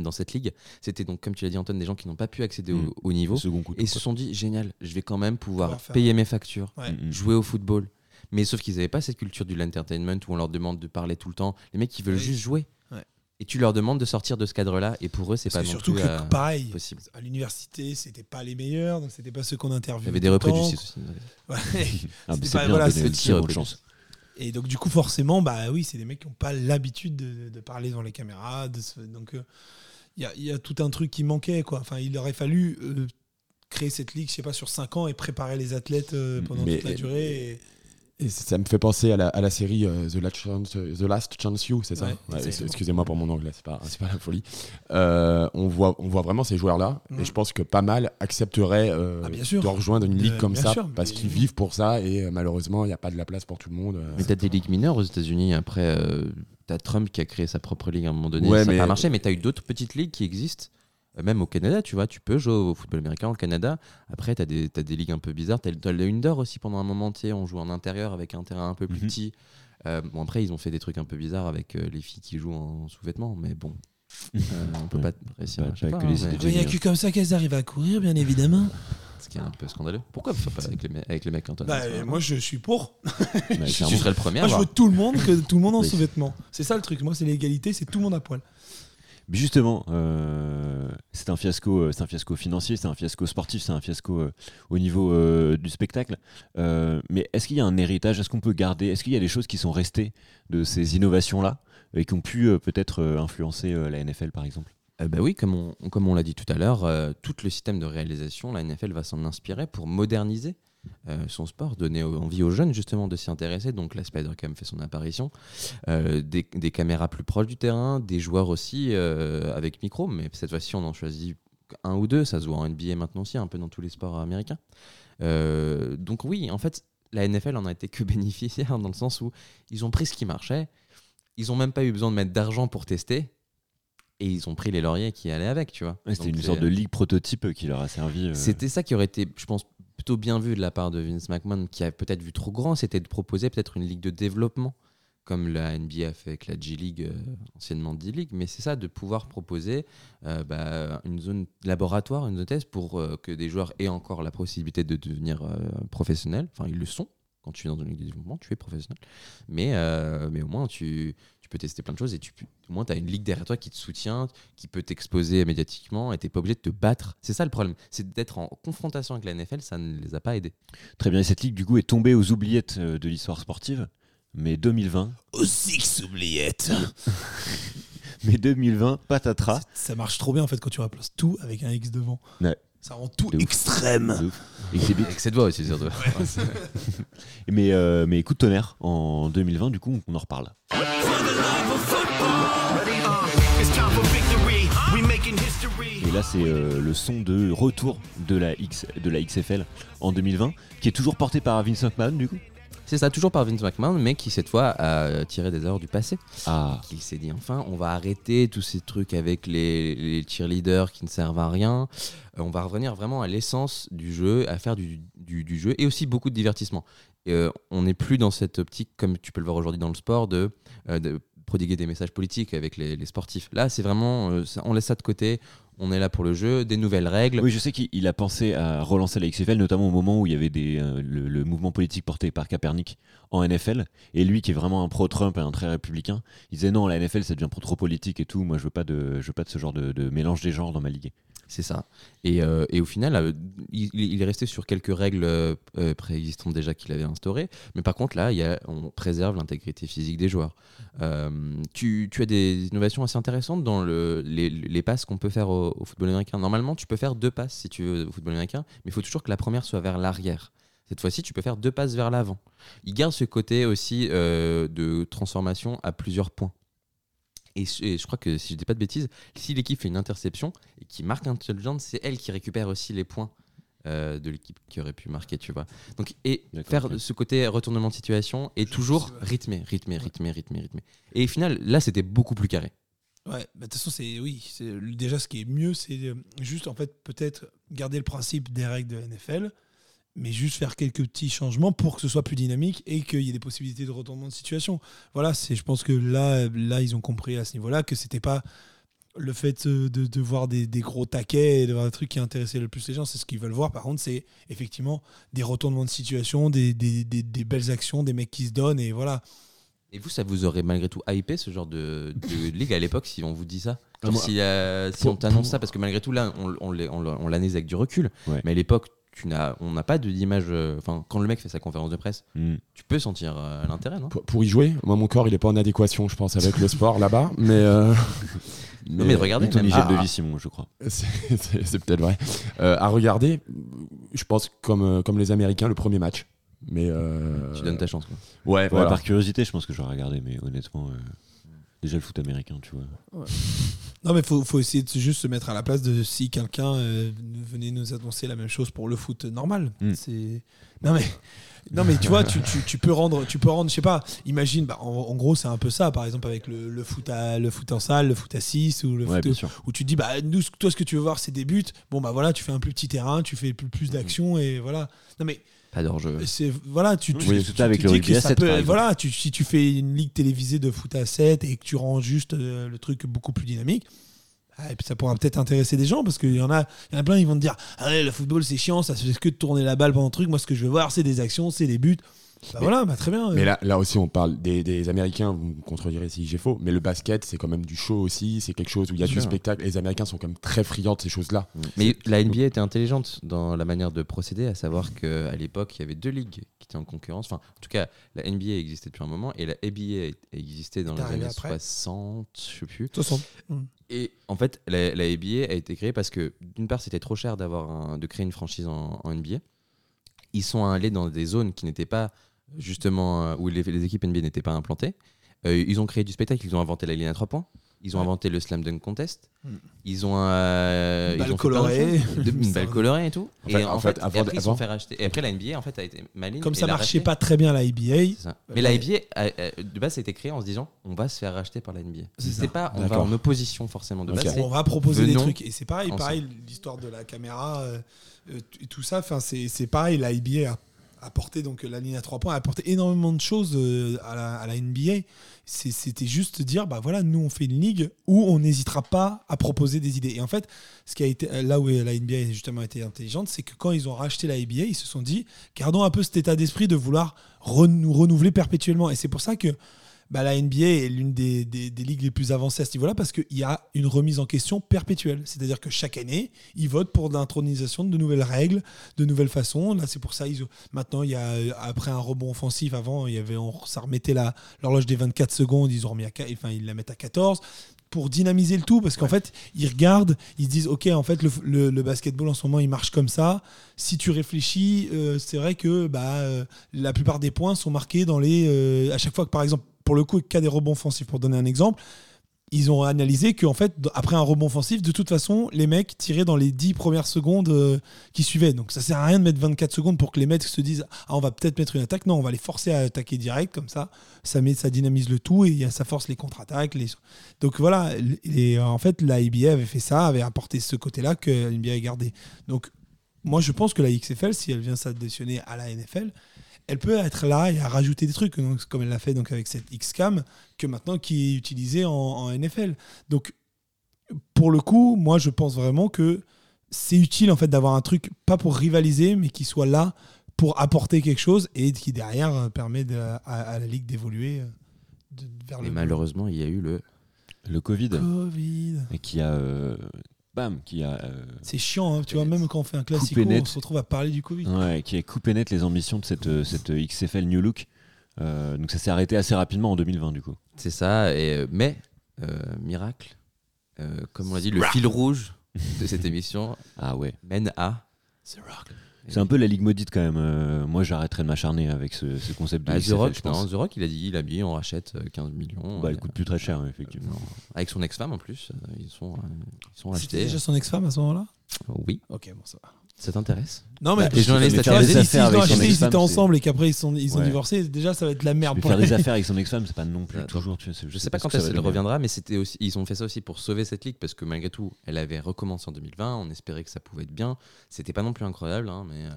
dans cette ligue, c'était donc, comme tu l'as dit, Antoine, des gens qui n'ont pas pu accéder Mm. au, au niveau. Second coup. Et ils se sont dit, génial, je vais quand même pouvoir payer mes factures, Ouais. Mm, mm. jouer au football. Mais sauf qu'ils n'avaient pas cette culture du l'entertainment où on leur demande de parler tout le temps. Les mecs, ils veulent Oui. juste jouer. Ouais. Et tu leur demandes de sortir de ce cadre-là. Et pour eux, c'est pas non surtout plus que euh, pareil, possible. à l'université, c'était pas les meilleurs, donc c'était pas ceux qu'on Il interviewait. y avait des tout le repris du temps. 6 aussi. Ouais. Ah, mais C'était c'est pas- bien, voilà, c'est- chance. Et donc, du coup, forcément, bah oui, c'est des mecs qui n'ont pas l'habitude de, de parler devant les caméras. de se- donc, euh, il y, a, il y a tout un truc qui manquait. Quoi. Enfin, il aurait fallu euh, créer cette ligue, je sais pas, sur 5 ans et préparer les athlètes euh, pendant Mais- toute la durée. et- Et ça me fait penser à la, à la série euh, The, Last Chance, The Last Chance You, c'est ça Ouais, Ouais, exactement. Excusez-moi pour mon anglais, c'est pas, c'est pas la folie. Euh, on, voit, on voit vraiment ces joueurs-là, Mm. et je pense que pas mal accepteraient euh, Ah, bien sûr. de rejoindre une Euh, ligue comme bien ça, sûr, parce mais- qu'ils vivent pour ça, et euh, malheureusement, il n'y a pas de la place pour tout le monde. euh. Mais t'as des ligues mineures aux États-Unis. Après, euh, t'as Trump qui a créé sa propre ligue à un moment donné. Ouais, ça n'a pas marché, mais t'as eu d'autres petites ligues qui existent. Euh, Même au Canada, tu vois, tu peux jouer au football américain au Canada. Après, t'as des, t'as des ligues un peu bizarres. T'as t'as le indoor aussi pendant un moment, tu sais, on joue en intérieur avec un terrain un peu plus Mhm. petit. Euh, bon, après, ils ont fait des trucs un peu bizarres avec euh, les filles qui jouent en sous-vêtements, mais bon, euh, on peut Ouais. pas réussir hein, Il n'y a que comme ça qu'elles arrivent à courir, bien évidemment. Ce qui est un peu scandaleux. Pourquoi pas avec les, me- avec les mecs, Antoine Bah, moi, je suis pour. Tu clairement. serais le premier Moi, je veux tout le monde, que tout le monde en sous-vêtements. C'est ça le truc. Moi, c'est l'égalité, c'est tout le monde à poil. Justement, euh, c'est un fiasco, euh, c'est un fiasco financier, c'est un fiasco sportif, c'est un fiasco euh, au niveau du spectacle. Mais est-ce qu'il y a un héritage? Est-ce qu'on peut garder? Est-ce qu'il y a des choses qui sont restées de ces innovations-là et qui ont pu peut-être influencer la NFL par exemple? Euh, bah oui, comme on, comme on l'a dit tout à l'heure, tout le système de réalisation, la NFL va s'en inspirer pour moderniser euh, son sport, donner envie aux jeunes justement de s'y intéresser. Donc la Spider-Cam fait son apparition. Euh, des, des caméras plus proches du terrain, des joueurs aussi euh, avec micro, mais cette fois-ci on en choisit un ou deux, ça se voit en NBA maintenant aussi, un peu dans tous les sports américains. Donc oui, en fait, la NFL en a été que bénéficiaire dans le sens où ils ont pris ce qui marchait, ils ont même pas eu besoin de mettre d'argent pour tester, et ils ont pris les lauriers qui allaient avec, tu vois. Ouais, C'était une sorte de ligue prototype qui leur a servi. euh, C'était ça qui aurait été, je pense, plutôt bien vu de la part de Vince McMahon, qui a peut-être vu trop grand, c'était de proposer peut-être une ligue de développement, comme la NBA a fait avec la G-League, euh, anciennement D-League, mais c'est ça, de pouvoir proposer euh, bah, une zone laboratoire, une zone test pour euh, que des joueurs aient encore la possibilité de devenir professionnels. Enfin, ils le sont. Quand tu es dans une ligue de développement, tu es professionnel. Mais, mais au moins, tu peux tester plein de choses et tu, peux- au moins, tu as une ligue derrière toi qui te soutient, qui peut t'exposer médiatiquement et tu pas obligé de te battre. C'est ça le problème. C'est d'être en confrontation avec la NFL, ça ne les a pas aidés. Très bien, et cette ligue du coup est tombée aux oubliettes euh, de l'histoire sportive. Mais 2020, Aux six oubliettes. mais 2020, patatras. Ça marche trop bien en fait quand tu remplaces tout avec un X devant. Ouais. Ça rend tout extrême. Avec cette voix aussi, surtout. Mais, euh, mais écoute tonnerre, en 2020, du coup, on en reparle. Et là, c'est euh, le son de retour de la, X, de la XFL en 2020, qui est toujours porté par Vince McMahon, du coup. C'est ça, toujours par Vince McMahon, mais qui cette fois a tiré des erreurs du passé. Ah, Qu'il s'est dit enfin, on va arrêter tous ces trucs avec les, les cheerleaders qui ne servent à rien. Euh, on va revenir vraiment à l'essence du jeu, à faire du, du- du jeu et aussi beaucoup de divertissement. Euh, on n'est plus dans cette optique, comme tu peux le voir aujourd'hui dans le sport, de, euh, de prodiguer des messages politiques avec les, sportifs. Là, c'est vraiment, euh, on laisse ça de côté. On est là pour le jeu, des nouvelles règles. oui, je sais qu'il il a pensé à relancer la XFL, notamment au moment où il y avait euh, le, le mouvement politique porté par Kaepernick en NFL. Et lui, qui est vraiment un pro-Trump et un très républicain, il disait non, la NFL, ça devient trop politique et tout. Moi, je veux pas de, je veux pas de ce genre de, de mélange des genres dans ma ligue. C'est ça. Et, euh, au final, euh, il, est resté sur quelques règles euh, préexistantes déjà qu'il avait instaurées. Mais par contre, là, on préserve l'intégrité physique des joueurs. Tu, as des innovations assez intéressantes dans le, les, passes qu'on peut faire au, football américain. Normalement, tu peux faire deux passes si tu veux au football américain, mais il faut toujours que la première soit vers l'arrière. Cette fois-ci, tu peux faire deux passes vers l'avant. Il garde ce côté aussi de transformation à plusieurs points. Et, je- et je crois que si je dis pas de bêtises, si l'équipe fait une interception et qui marque un touchdown, c'est elle qui récupère aussi les points euh, de l'équipe qui aurait pu marquer, tu vois. Donc, et faire ce côté retournement de situation et toujours rythmé, rythmé, rythmé, rythmé, rythmé. Et au final, là, c'était beaucoup plus carré. Ouais, bah, de toute façon, c'est oui, déjà ce qui est mieux, c'est euh, juste en fait peut-être garder le principe des règles de la NFL, mais juste faire quelques petits changements pour que ce soit plus dynamique et qu'il y ait des possibilités de retournement de situation. Voilà, c'est je pense que là, là ils ont compris à ce niveau-là que c'était pas le fait de, de voir des, des gros taquets et de voir des trucs qui intéressaient le plus les gens, c'est ce qu'ils veulent voir. Par contre, c'est effectivement des retournements de situation, des, des, des- des belles actions, des mecs qui se donnent et voilà. Et vous, ça vous aurait malgré tout hypé ce genre de, de ligue à l'époque si on vous dit ça? Ah, Genre moi- si, euh, si on t'annonce ça, parce que malgré tout, là, on, on, l'analyse avec du recul. Ouais. Mais à l'époque, tu n'as, on n'a pas de- d'image. euh, Enfin, quand le mec fait sa conférence de presse, Hmm. tu peux sentir euh, l'intérêt, non? Pour, pour y jouer, moi mon corps il est pas en adéquation, je pense, avec le sport là-bas, mais. euh, Non, mais regardez, Ton même- hygiène Ah, de ah. vie, Simon, je crois. C'est peut-être vrai. Euh, à regarder, je pense comme, comme les Américains, le premier match. Mais euh, Tu donnes ta chance. Quoi. Ouais, Ouais, voilà. Par curiosité, je pense que j'aurais regardé, mais honnêtement, euh, déjà le foot américain, tu vois. Non, mais faut, faut essayer de juste se mettre à la place de si quelqu'un euh, venait nous annoncer la même chose pour le foot normal. Mm. C'est non mais non mais tu vois, tu, tu, tu peux rendre, tu peux rendre, je sais pas. Imagine, bah, en, en gros, c'est un peu ça, par exemple avec le, le foot à le foot en salle, le foot à 6 ou le Ouais, foot où tu te dis bah nous, toi, ce que tu veux voir, c'est des buts. Bon bah voilà, tu fais un plus petit terrain, tu fais plus, plus d'action et voilà. Non mais Pas d'enjeu. c'est voilà, tu, tu, Oui, tu- avec le rugby à peut- voilà, si tu fais une ligue télévisée de foot à 7 et que tu rends juste euh, le truc beaucoup plus dynamique, ah, et puis ça pourra peut-être intéresser des gens parce qu'il y en a, il y en a plein ils vont te dire ah ouais, le football c'est chiant, ça fait que de tourner la balle pendant le truc. Moi ce que je veux voir c'est des actions, c'est des buts. Bah Mais- voilà, bah très bien. Mais là, là aussi, on parle des, des Américains, vous me contredirez si j'ai faux, mais le basket, c'est quand même du show aussi, c'est quelque chose où il y a du spectacle. Les Américains sont quand même très friands de ces choses-là. Mais la NBA était intelligente dans la manière de procéder, à savoir qu'à l'époque, il y avait deux ligues qui étaient en concurrence. Enfin, en tout cas, la NBA existait depuis un moment et la ABA existait dans les années après 60, je sais plus. 60. Et en fait, la, la ABA a été créée parce que d'une part, c'était trop cher d'avoir un- de créer une franchise en, en NBA. Ils sont allés dans des zones qui n'étaient pas justement euh, où les, les équipes NBA n'étaient pas implantées. Euh, ils ont créé du spectacle. Ils ont inventé la ligne à trois points. Ils ont Ouais. inventé le slam dunk contest. Mm. Ils ont euh, Une ils balle ont plein de colorée. De- une balle colorée et tout. En fait- et en en fait, fait, et avant- après, ils se sont avant- fait racheter. Et après, la NBA en fait a été maligne. Comme ça marchait racheté. pas très bien la ça. Mais la. NBA, a- a- de base, ça a été créé en se disant on va se faire racheter par la NBA. C'est pas on va en opposition forcément de Ok. base. on va proposer des trucs et c'est pareil, pareil l'histoire de la caméra euh, et tout ça. Enfin c'est c'est pareil, la ABA a apporté donc la ligne à trois points, a apporté énormément de choses euh, à, la, NBA. C'était juste dire bah voilà, nous on fait une ligue où on n'hésitera pas à proposer des idées. Et en fait, ce qui a été là où la NBA a justement été intelligente, c'est que quand ils ont racheté la ABA, ils se sont dit gardons un peu cet état d'esprit de vouloir renou- renouveler perpétuellement. Et c'est pour ça que bah, la NBA est l'une des, des- des ligues les plus avancées à ce niveau-là parce qu'il y a une remise en question perpétuelle. C'est-à-dire que chaque année, ils votent pour l'intronisation de nouvelles règles, de nouvelles façons. Là, c'est pour ça, ils maintenant, il y a, après un rebond offensif, avant, il y avait, on, ça remettait la- l'horloge des 24 secondes, ils ont remis à, enfin, ils la mettent à 14 pour dynamiser le tout parce qu'en fait ils regardent ils se disent ok en fait le, le- le basketball en ce moment il marche comme ça si tu réfléchis euh, c'est vrai que bah, euh, la plupart des points sont marqués dans les euh, à chaque fois que par exemple pour le coup cas des rebonds offensifs pour donner un exemple ils ont analysé qu'en fait, après un rebond offensif, de toute façon, les mecs tiraient dans les 10 premières secondes euh, qui suivaient. Donc ça sert à rien de mettre 24 secondes pour que les mecs se disent Ah, on va peut-être mettre une attaque. Non, on va les forcer à attaquer direct, comme ça, ça, met, ça dynamise le tout et ça force les contre-attaques. Donc voilà, en fait, la NBA avait fait ça, avait apporté ce côté-là que la NBA a gardé. Donc moi, je pense que la XFL, si elle vient s'additionner à la NFL, elle peut être là et à rajouter des trucs, donc, comme elle l'a fait donc avec cette Xcam, que maintenant qui est utilisée en, en NFL. Donc, pour le coup, moi, je pense vraiment que c'est utile en fait d'avoir un truc pas pour rivaliser, mais qui soit là pour apporter quelque chose et qui derrière euh, permet de- à, à la ligue d'évoluer euh, de- vers Et le malheureusement, il y a eu le. Le Covid, Covid. et qui a. euh, bam, qui a. euh, C'est chiant, hein, tu vois, même quand on fait un net. on se retrouve à parler du Covid. Ouais, qui a coupé net les ambitions de cette, euh, cette euh, XFL New Look. Euh, donc ça s'est arrêté assez rapidement en 2020 du coup. C'est ça. Et, euh, mais, euh, miracle, euh, comme on l'a dit, le fil rouge de cette émission Ah ouais. mène à. C'est un peu la ligue maudite quand même. Euh, moi j'arrêterais de m'acharner avec ce, ce concept de Bah, The XFL, Rock, je pense. non, The Rock, il a dit, il a dit, on rachète euh, 15 millions. Bah, Euh, elle coûte plus très cher effectivement. Avec son ex-femme en plus, euh, ils sont, euh, ils sont C'était achetés. déjà son ex-femme à ce moment-là? Oui, Ok, bon, ça va. Ça t'intéresse? Non, mais Bah, les journalistes tu si ils affaires avec son acheté, ils ex-femme, étaient ensemble et qu'après ils, sont, ils ont Ouais. divorcé, déjà ça va être la merde. Mais pour faire les- des affaires avec son ex-femme, c'est pas non plus Attends. toujours. Tu sais, Je sais pas quand devenir. reviendra, mais c'était aussi, ils ont fait ça aussi pour sauver cette ligue parce que malgré tout, elle avait recommencé en 2020. On espérait que ça pouvait être bien. C'était pas non plus incroyable, hein, mais, euh,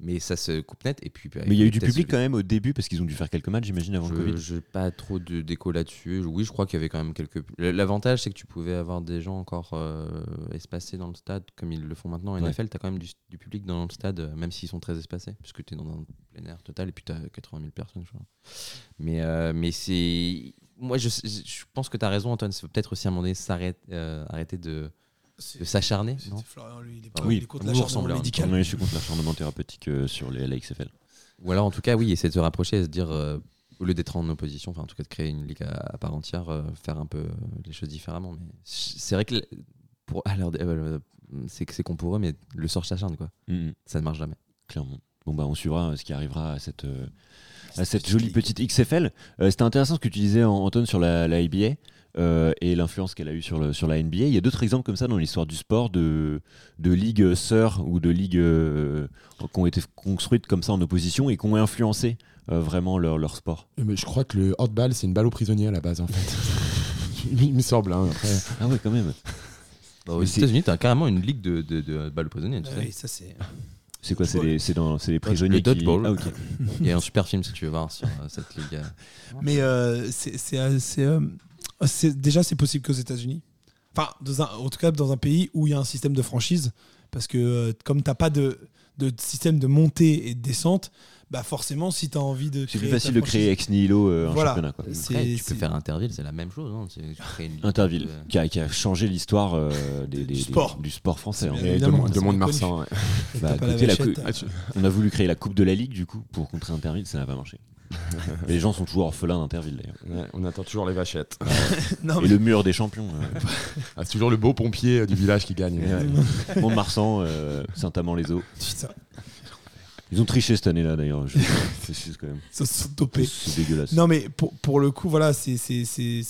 mais ça se coupe net. Et puis, bah, Mais il y a eu du public quand même au début parce qu'ils ont dû faire quelques matchs, j'imagine, avant le Je Covid. j'ai pas trop de déco là-dessus. Oui, je crois qu'il y avait quand même quelques. L'avantage, c'est que tu pouvais avoir des gens encore euh, espacés dans le stade, comme ils le font maintenant. En Ouais. NFL, tu as quand même du, du public dans le stade, euh, même s'ils sont très espacés, puisque tu es dans un plein air total et puis tu as 80 000 personnes, je crois. Mais, euh, mais c'est. Moi, je, je pense que tu as raison, Antoine. C'est peut-être aussi à un moment donné s'arrête- euh, arrêter de, de s'acharner. Non Florian, lui, il est, Ah pas- oui, il est contre l'acharnement un médical. Ouais, je suis contre l'acharnement thérapeutique euh, sur les, la XFL. Ou alors, en tout cas, oui, essayer de se rapprocher et se dire, euh, au lieu d'être en opposition, enfin, en tout cas, de créer une ligue à, à part entière, euh, faire un peu les choses différemment. Mais c'est vrai que pour, euh, c'est que c'est con pour eux, mais le sort s'acharne, quoi. Mhm, Ça ne marche jamais. clairement. Bon bah on suivra ce qui arrivera à cette, euh, à cette jolie petite XFL. Euh, C'était intéressant ce que tu disais An- Antoine sur la, la ABA. Euh, et l'influence qu'elle a eue sur, le, sur la NBA. Il y a d'autres exemples comme ça dans l'histoire du sport, de, de ligues sœurs ou de ligues euh, qui ont été construites comme ça en opposition et qui ont influencé euh, vraiment leur, leur sport. Euh, Mais je crois que le handball, c'est une balle aux prisonniers à la base, en fait. Il me semble. hein, après. Ah ouais, quand même. Bah, aux États-Unis, t'as carrément une ligue de, de, de balles. Tu sais. oui, ça c'est. C'est quoi C'est les, c'est dans- c'est les prisonniers Le dodgeball. qui... Ah. Il y a un super film si tu veux voir sur euh, cette ligue. Mais euh, c'est euh, euh, c'est- déjà c'est possible qu'aux États-Unis. Enfin, dans un, en tout cas dans un pays où il y a un système de franchise, parce que euh, comme t'as pas de, de système de montée et de descente, bah forcément si tu as envie de C'est créer plus facile de créer ex nihilo euh, un Voilà. championnat. Quoi. Après, tu peux faire Interville, c'est la même chose. hein. Tu- tu une Interville, de- qui a, qui a changé l'histoire euh, du sport français. hein. Et de, de ouais. Et Bah, la la On a voulu créer la Coupe de la Ligue du coup pour contrer Interville, ça n'a pas marché. Les gens sont toujours orphelins d'Interville d'ailleurs. Ouais, on attend toujours les vachettes. Non, Et mais- le mur des champions. euh, Ah, c'est toujours le beau pompier euh, du village qui gagne. ouais. Mont-de-Marsan, euh, Saint-Amand-les-Eaux. Putain, Ils ont triché cette année-là d'ailleurs. Je quand même. ils se sont dopés. C'est dégueulasse. Non, mais pour, pour le coup, voilà, c'est-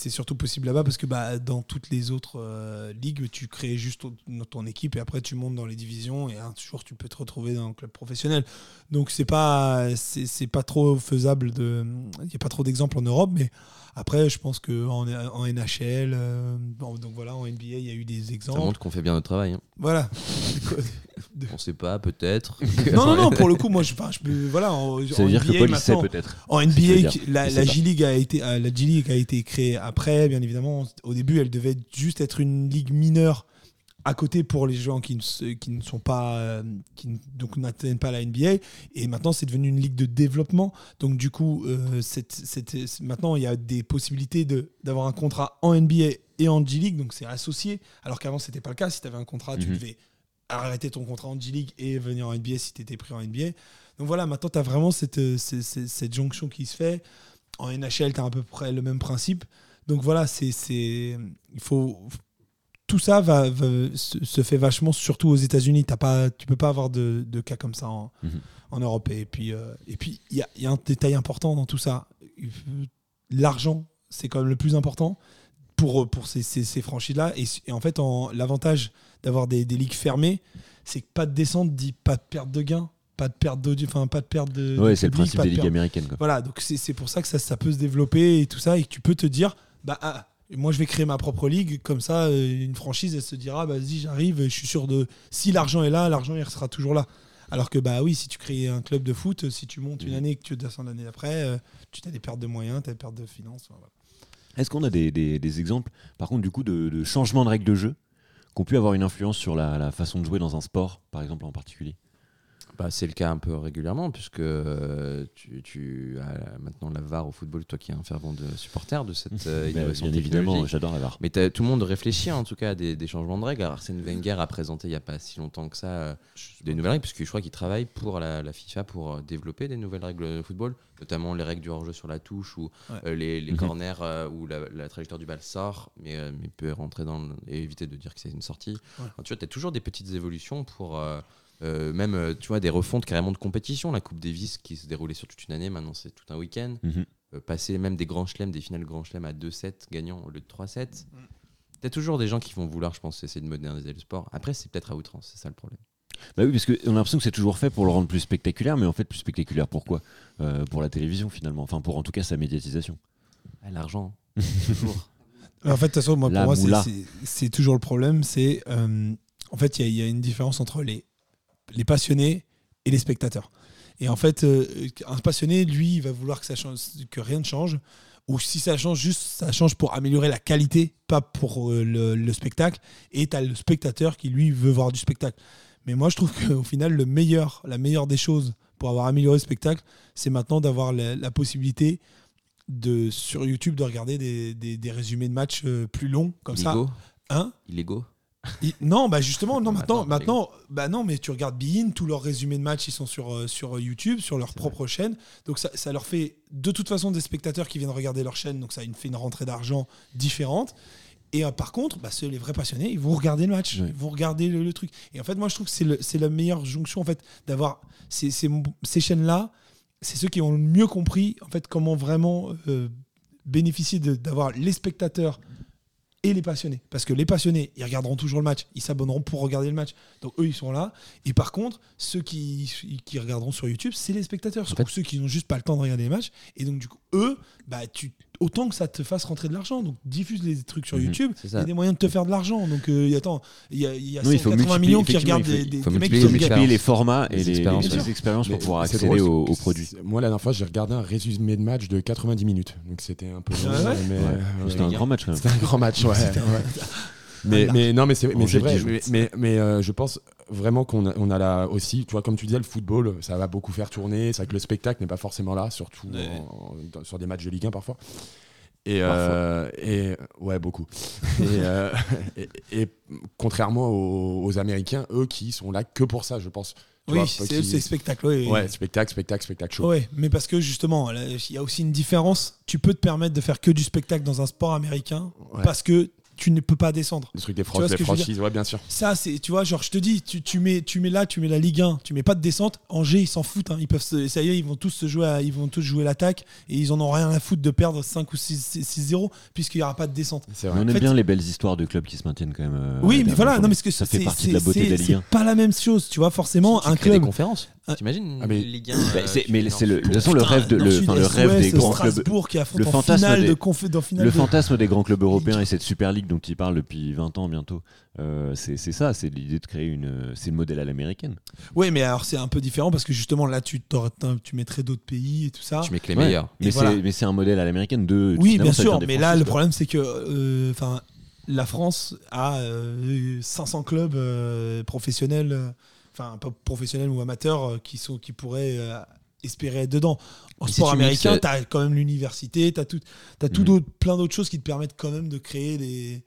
surtout possible là-bas parce que bah, dans toutes les autres euh, ligues, tu crées juste ton, ton équipe et après tu montes dans les divisions et un jour tu peux te retrouver dans un club professionnel. Donc c'est pas c'est pas trop faisable de. Il n'y a pas trop d'exemples en Europe, mais après, je pense qu'en en NHL, euh, bon, donc voilà, en NBA, il y a eu des Ça exemples. montre qu'on fait bien notre travail. hein. Voilà. On sait pas, peut-être. non, non, non, pour le coup, moi, je, je peux- voilà, en, Ça en veut dire que NBA, Paul sait maintenant- peut-être. En que NBA, la, la. G-League a été, euh, la G-League a été créée après, bien évidemment. Au début, elle devait juste être une ligue mineure à côté pour les gens qui ne, se- qui ne sont pas, euh, qui donc n'atteignent pas la NBA. Et maintenant, c'est devenu une ligue de développement. Donc du coup, euh, c'est- c'est- c'est- maintenant, il y a des possibilités de d'avoir un contrat en NBA et en G-League. Donc c'est associé. Alors qu'avant, c'était pas le cas. Si tu avais un contrat, tu Mhm. devais arrêter ton contrat en G-League et venir en NBA si tu étais pris en NBA. Donc voilà, maintenant, tu as vraiment cette, euh, cette, cette- cette jonction qui se fait. En NHL, tu as à peu près le même principe. Donc voilà, c'est, c'est, il faut. Tout ça va, va- se, se fait vachement, surtout aux États-Unis. T'as Pas, tu peux pas avoir de, de cas comme ça en, Mhm. en Europe. Et puis, euh, et puis, il y a, il y a un détail important dans tout ça. L'argent, c'est quand même le plus important pour, pour ces, ces, ces franchises-là. Et, et en fait, en, l'avantage d'avoir des, des ligues fermées, c'est que pas de descente dit pas de perte de gain, pas de perte d'audience, enfin pas de perte de. Ouais, c'est le principe des de ligues américaines. Quoi. voilà, donc c'est c'est pour ça que ça, ça peut se développer et tout ça, et que tu peux te dire, bah, ah, moi je vais créer ma propre ligue, comme ça, euh, une franchise, elle se dira, bah, vas-y, j'arrive, je suis sûr de. Si l'argent est là, l'argent il sera toujours là. Alors que, bah oui, si tu crées un club de foot, si tu montes une Mhm. année et que tu descends l'année d'après, euh, tu as des pertes de moyens, tu as des pertes de finances. voilà. Est-ce qu'on a des, des- des exemples, par contre, du coup, de, de changements de règles de jeu qui ont pu avoir une influence sur la, la façon de jouer dans un sport, par exemple, en particulier? Bah, c'est le cas un peu régulièrement, puisque euh, tu, tu as maintenant la VAR au football, toi qui es un fervent de supporter de cette euh, Bah, innovation Bien évidemment, j'adore la VAR. Mais tout le monde réfléchit en tout cas à des, des changements de règles. Alors, Arsène Wenger a présenté il n'y a pas si longtemps que ça euh, des nouvelles règles, puisque je crois qu'il travaille pour la, la FIFA pour euh, développer des nouvelles règles de football, notamment les règles du hors-jeu sur la touche ou les, les Mhm. corners où la, la trajectoire du bal sort, mais, mais peut rentrer dans le- et éviter de dire que c'est une sortie. Ouais. Tu vois, tu as toujours des petites évolutions pour. Euh, même euh, tu vois des refontes carrément de compétition la coupe Davis qui se déroulait sur toute une année maintenant c'est tout un week-end Mhm. euh, passer même des grands chelems, des finales grands chelems à 2-7 gagnants au lieu de 3-7. T'as toujours des gens qui vont vouloir, je pense, essayer de moderniser le sport. Après, c'est peut-être à outrance, c'est ça le problème. Bah oui, parce qu'on a l'impression que c'est toujours fait pour le rendre plus spectaculaire, mais en fait, plus spectaculaire pourquoi Euh, Pour la télévision, finalement. Enfin, pour en tout cas sa médiatisation. Ah, L'argent, toujours. En fait, de toute façon, moi, La pour moi, c'est- toujours le problème. C'est euh, en fait, il y, a- il y a une différence entre les, les passionnés et les spectateurs. Et en fait, euh, un passionné, lui, il va vouloir que, ça change, que rien ne change. Ou si ça change, juste ça change pour améliorer la qualité, pas pour euh, le, le spectacle. Et tu as le spectateur qui, lui, veut voir du spectacle. Mais moi, je trouve qu'au final, le meilleur, la meilleure des choses pour avoir amélioré le spectacle, c'est maintenant d'avoir la, la possibilité de, sur YouTube de regarder des, des- des résumés de matchs euh, plus longs, comme ça. Hein? Illégaux Non, bah justement, non, maintenant, maintenant, bah non, mais tu regardes Bein, tous leurs résumés de matchs, ils sont sur, euh, sur YouTube, sur leur propre chaîne. Donc ça, ça leur fait de toute façon des spectateurs qui viennent regarder leur chaîne, donc ça fait une rentrée d'argent différente. Et euh, par contre, bah, ceux, les vrais passionnés, ils vont regarder le match, ils vont regarder le, le truc. Et en fait, moi, je trouve que c'est la meilleure jonction en fait d'avoir ces, ces, ces chaînes-là. C'est ceux qui ont le mieux compris en fait comment vraiment euh, bénéficier d'avoir les spectateurs et les passionnés. Parce que les passionnés, ils regarderont toujours le match, ils s'abonneront pour regarder le match. Donc eux, ils sont là. Et par contre, ceux qui, qui regarderont sur YouTube, c'est les spectateurs. En fait- ou ceux qui n'ont juste pas le temps de regarder les matchs. Et donc, du coup, eux, bah, tu, autant que ça te fasse rentrer de l'argent. Donc diffuse les trucs sur Mhm. YouTube, C'est il y a des moyens de te faire de l'argent. Donc euh, attends, il y a, y a Non, il faut 180 multiplier- millions qui regardent des, des- faut des mecs multiplier qui multiplier les formats et Les les, expériences, les expériences pour pouvoir accéder drôle, au, c'est- au produit. c'est- Moi, la dernière fois, j'ai regardé un résumé de match de 90 minutes. Donc c'était un peu. Ah ouais Ouais. ouais, C'était un grand match quand même. C'était un grand match, ouais. ouais. Mais, mais non, mais c'est vrai. Mais, mais, mais, euh, je pense vraiment qu'on a, on a là aussi, tu vois, comme tu disais, le football, ça va beaucoup faire tourner. C'est vrai que le spectacle n'est pas forcément là, surtout Ouais. en- sur des matchs de Ligue 1 parfois. Et, euh, et ouais, beaucoup. et, euh, et, et contrairement aux, aux Américains, eux qui sont là que pour ça, je pense. Tu Oui, c'est qui- spectacle. oui. Ouais, spectacle, spectacle, spectacle chaud. Ouais, mais parce que justement, il y a aussi une différence. Tu peux te permettre de faire que du spectacle dans un sport américain Ouais. parce que tu ne peux pas descendre. Le truc des, vois fran- ce des franchises, ouais, bien sûr. Ça, c'est, tu vois, genre, je te dis, tu, tu mets, tu mets là, tu mets la Ligue 1, tu mets pas de descente. Angers, ils s'en foutent. hein. Ils peuvent, se- ça y est, ils vont tous se jouer, à- ils vont tous jouer l'attaque et ils en ont rien à foutre de perdre 5 ou 6-0 puisqu'il y aura pas de descente. C'est Mais vrai. on aime fait- bien les belles histoires de clubs qui se maintiennent quand même. euh, oui, mais voilà, non, mais ce que ça c'est- fait partie c'est- de la beauté de la c'est- Ligue 1. C'est pas la même chose, tu vois. Forcément, Tu un crées des club. conférences. Ah. T'imagines Ah, mais- Ligue 1 Bah, euh, c'est- mais le, de toute façon, le rêve de, le, Nord-Sud, enfin, le rêve SOS, des grands clubs. Strasbourg qui le fantasme finale des- de, conf- dans finale Le de- fantasme des grands clubs européens et cette Super League dont il parle depuis 20 ans bientôt, euh, c'est c'est ça, c'est l'idée de créer une. C'est le modèle à l'américaine. Oui, mais alors c'est un peu différent parce que justement là, tu, tu mettrais d'autres pays et tout ça. Tu mets que les Ouais. meilleurs. Mais voilà. mais c'est un modèle à l'américaine de. Oui, bien sûr, mais là, le problème, c'est que euh, enfin, la France a euh, 500 clubs euh, professionnels, euh, enfin, pas professionnels ou amateurs, euh, qui, sont, qui pourraient euh, espérer être dedans. En si sport américain, euh, tu as quand même l'université, tu as, tout, t'as tout d'autres- plein d'autres choses qui te permettent quand même de créer des.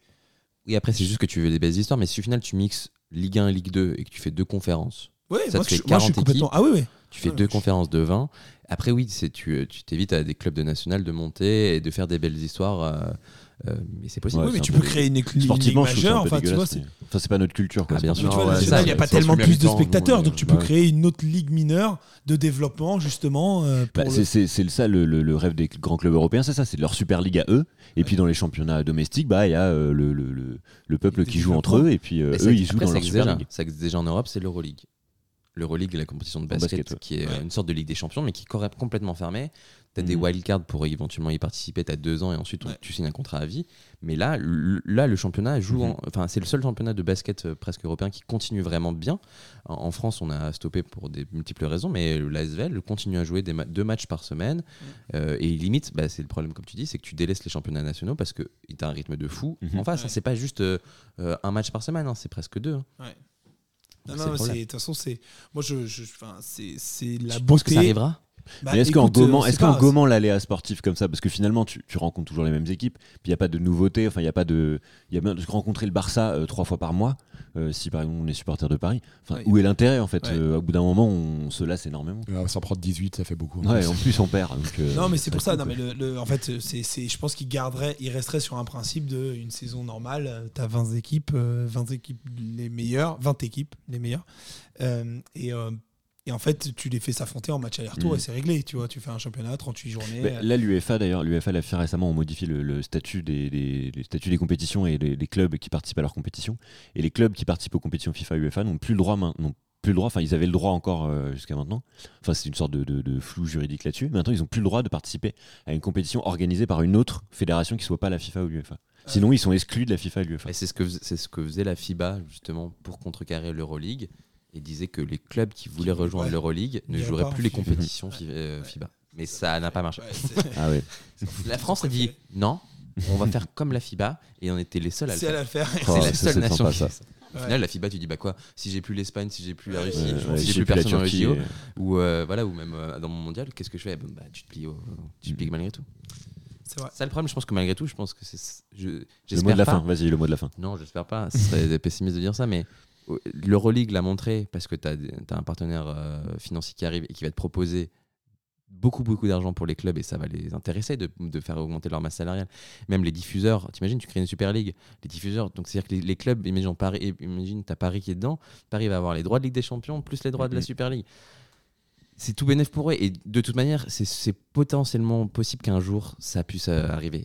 Oui, après, c'est juste que tu veux des belles histoires, mais si au final tu mixes Ligue 1 et Ligue 2 et que tu fais deux conférences, Ouais, Ça moi, te je, fait moi, je suis 40 complètement. équipes. Ah oui, oui. tu fais Ouais, deux je- conférences de 20. Après, oui, c'est tu tu t'évites à des clubs de national de monter et de faire des belles histoires, euh, mais c'est possible. Ouais, oui, mais tu peux peu- créer une, ligue ça majeure. Enfin, tu vois, c'est. mais- Enfin, c'est pas notre culture. Quoi, Ah, bien sûr. Tu vois, ouais, ça, il n'y a pas en tellement plus de spectateurs, ouais, donc tu peux ouais. créer une autre ligue mineure de développement, justement. euh, Bah, le- c'est- ça le, le- le rêve des grands clubs européens, c'est ça, c'est leur Super League à eux. Et puis dans les championnats domestiques, bah il y a euh, le, le, le- le peuple qui joue entre eux et puis euh, eux ils jouent dans leur Super. League. Ça existe déjà en Europe, c'est l'Euroleague. L'Euroleague, la compétition de basket, qui est Ouais. une sorte de Ligue des Champions, mais qui est complètement fermée. Tu as des Mhm. wildcards pour éventuellement y participer, tu as deux ans et ensuite Ouais. tu signes un contrat à vie. Mais là, le, là, le championnat joue. En- Enfin, c'est le seul championnat de basket euh, presque européen qui continue vraiment bien. En, en France, on a stoppé pour des multiples raisons, mais l'ASVL continue à jouer des ma- deux matchs par semaine. Euh, et limite, bah, c'est le problème, comme tu dis, c'est que tu délaisses les championnats nationaux parce que tu as un rythme de fou. Mhm. En face, Ouais. c'est pas juste euh, un match par semaine, hein, c'est presque deux. hein. Non, non, de toute façon, c'est. Moi, je. je- c'est la Tu penses que beauté. ça arrivera? Bah, Mais est-ce qu'en euh, gommant, est-ce qu'en gommant l'aléa sportif comme ça, parce que finalement tu, tu rencontres toujours les mêmes équipes, puis il n'y a pas de nouveauté, enfin il y a pas de, il y a bien de rencontrer le Barça euh, trois fois par mois, euh, si par exemple on est supporter de Paris. Enfin, Ouais. où est l'intérêt en fait Ouais. euh, Au bout d'un moment, on se lasse énormément. Euh, S'en prendre 18, ça fait beaucoup. Ouais, en plus on perd. donc, euh, Non, mais c'est pour ça. Non, mais quoi. le, le- en fait, c'est, je pense qu'il garderait, il resterait sur un principe de une saison normale. Tu as 20 équipes, euh, 20 équipes les meilleures, 20 équipes les meilleures. Euh, et, euh, et en fait, tu les fais s'affronter en match aller-retour Mhm. et c'est réglé. Tu vois, tu fais un championnat, 38 journées. Mais là, l'UEFA d'ailleurs, l'UEFA l'a fait récemment, on modifie le, le statut des, des- les statuts des compétitions et des, des clubs qui participent à leurs compétitions. Et les clubs qui participent aux compétitions FIFA UEFA n'ont plus le droit maintenant. Plus le droit, enfin ils avaient le droit encore euh, jusqu'à maintenant. Enfin c'est une sorte de, de- de flou juridique là-dessus. Maintenant ils n'ont plus le droit de participer à une compétition organisée par une autre fédération qui soit pas la FIFA ou l'UEFA. Sinon ils sont exclus de la FIFA et l'UEFA. Et c'est ce, que c'est ce que faisait la FIBA justement pour contrecarrer l'Euroleague et disait que les clubs qui voulaient rejoindre ouais. l'Euroleague ne joueraient plus en les compétitions euh, Ouais. FIBA. Mais ça n'a pas marché. Ah ouais. La France a dit non, on va faire comme la FIBA et on était les seuls à le faire. la faire. Oh, C'est la ça, seule nation sympa, qui ça. fait ça. Au final, la FIBA, tu dis bah quoi Si j'ai plus l'Espagne, si j'ai plus la Russie, Ouais, si j'ai plus personne dans le Turquie, JO, euh, ou euh, voilà, ou même euh, dans mon mondial, qu'est-ce que je fais? Bon, bah, Tu te plies, au- tu te plies malgré tout. C'est vrai. Ça le problème, je pense que malgré tout, je pense que c'est. je- Le mot de la pas. fin, vas-y, le mot de la fin. Non, j'espère pas. Ce serait pessimiste de dire ça, mais l'Euroleague l'a montré parce que tu as, un partenaire euh, financier qui arrive et qui va te proposer beaucoup, beaucoup d'argent pour les clubs et ça va les intéresser de, de faire augmenter leur masse salariale. Même les diffuseurs, t'imagines, tu crées une Super League, les diffuseurs, donc c'est-à-dire que les, les clubs, imagine, Paris, imagine t'as Paris qui est dedans, Paris va avoir les droits de Ligue des Champions plus les droits de la Mhm. Super League. C'est tout bénéf pour eux et de toute manière, c'est- c'est potentiellement possible qu'un jour ça puisse euh, arriver.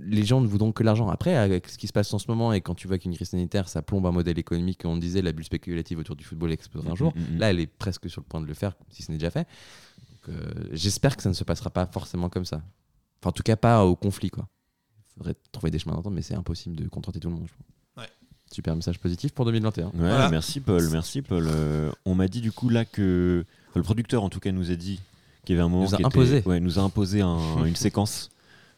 Les gens ne voudront que l'argent. Après, avec ce qui se passe en ce moment et quand tu vois qu'une crise sanitaire, ça plombe un modèle économique, on disait la bulle spéculative autour du football explosera un jour. Mm, mm, mm. Là, elle est presque sur le point de le faire, si ce n'est déjà fait. Donc, euh, J'espère que ça ne se passera pas forcément comme ça. Enfin, en tout cas, pas au conflit. quoi. Il faudrait trouver des chemins d'entente, mais c'est impossible de contenter tout le monde. je pense. Ouais. Super message positif pour 2021. Ouais, Voilà. merci Paul, merci Paul. Euh, on m'a dit du coup là que enfin, le producteur en tout cas nous a dit qu'il y avait un moment Nous a qui était- imposé. ouais, nous a imposé un- une séquence.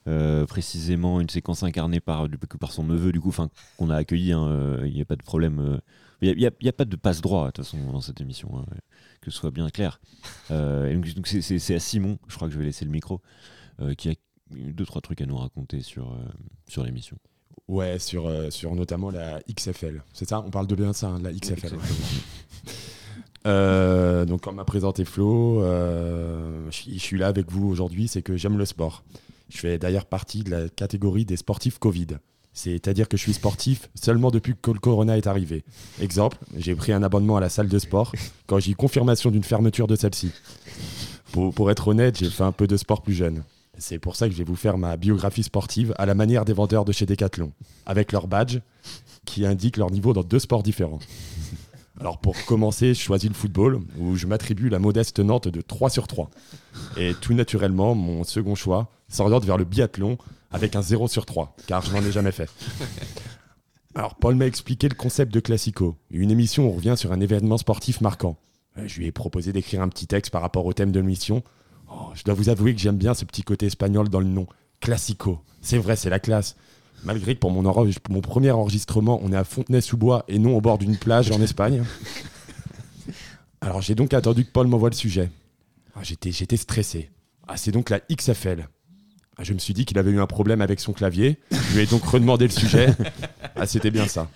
Euh, précisément une séquence incarnée par, du- par son neveu du coup qu'on a accueilli hein, euh, il n'y a pas de problème euh, il n'y a, il y a pas de passe droit de toute façon dans cette émission hein, que ce soit bien clair Euh, donc c'est- à Simon je crois que je vais laisser le micro euh, qui a deux trois trucs à nous raconter sur, euh, sur l'émission Ouais, sur, euh, sur notamment la XFL. C'est ça? On parle de bien ça, hein, de la XFL. Euh, donc, comme m'a présenté Flo, euh, je je suis là avec vous aujourd'hui, c'est que j'aime le sport. Je fais d'ailleurs partie de la catégorie des sportifs Covid. C'est-à-dire que je suis sportif seulement depuis que le corona est arrivé. Exemple, j'ai pris un abonnement à la salle de sport quand j'ai eu confirmation d'une fermeture de celle-ci. Pour, pour être honnête, j'ai fait un peu de sport plus jeune. C'est pour ça que je vais vous faire ma biographie sportive à la manière des vendeurs de chez Decathlon, avec leur badge qui indique leur niveau dans deux sports différents. Alors pour commencer, je choisis le football, où je m'attribue la modeste note de 3 sur 3. Et tout naturellement, mon second choix s'oriente vers le biathlon avec un 0 sur 3, car je n'en ai jamais fait. Alors Paul m'a expliqué le concept de Classico, une émission où on revient sur un événement sportif marquant. Euh, Je lui ai proposé d'écrire un petit texte par rapport au thème de l'émission. Oh, je dois vous avouer que j'aime bien ce petit côté espagnol dans le nom. Classico. C'est vrai, c'est la classe. Malgré que pour mon, pour mon premier enregistrement, on est à Fontenay-sous-Bois et non au bord d'une plage en Espagne. Alors j'ai donc attendu que Paul m'envoie le sujet. Ah, J'étais j'étais stressé. Ah, c'est donc la XFL. Ah, je me suis dit qu'il avait eu un problème avec son clavier. Je lui ai donc redemandé le sujet. Ah, c'était bien ça.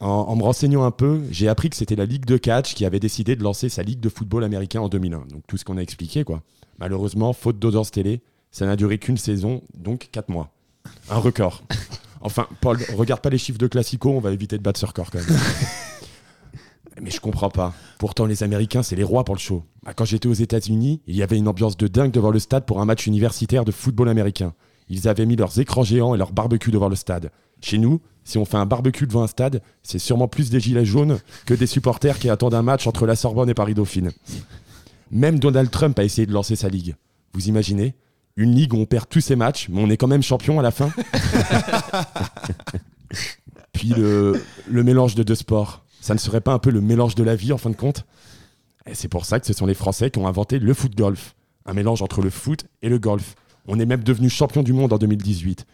En, me renseignant un peu, j'ai appris que c'était la Ligue de catch qui avait décidé de lancer sa Ligue de football américain en 2001. Donc tout ce qu'on a expliqué, quoi. Malheureusement, faute d'audience télé, ça n'a duré qu'une saison, donc 4 mois. Un record. Enfin, Paul, regarde pas les chiffres de Classico, on va éviter de battre ce record quand même. Mais je comprends pas. Pourtant, les Américains, c'est les rois pour le show. Ah, Quand j'étais aux États-Unis, il y avait une ambiance de dingue devant le stade pour un match universitaire de football américain. Ils avaient mis leurs écrans géants et leurs barbecues devant le stade. Chez nous, si on fait un barbecue devant un stade, c'est sûrement plus des gilets jaunes que des supporters qui attendent un match entre la Sorbonne et Paris-Dauphine. Même Donald Trump a essayé de lancer sa ligue. Vous imaginez? Une ligue où on perd tous ses matchs, mais on est quand même champion à la fin? Puis le, le mélange de deux sports, ça ne serait pas un peu le mélange de la vie en fin de compte Et c'est pour ça que ce sont les Français qui ont inventé le foot golf. Un mélange entre le foot et le golf. On est même devenu champion du monde en 2018.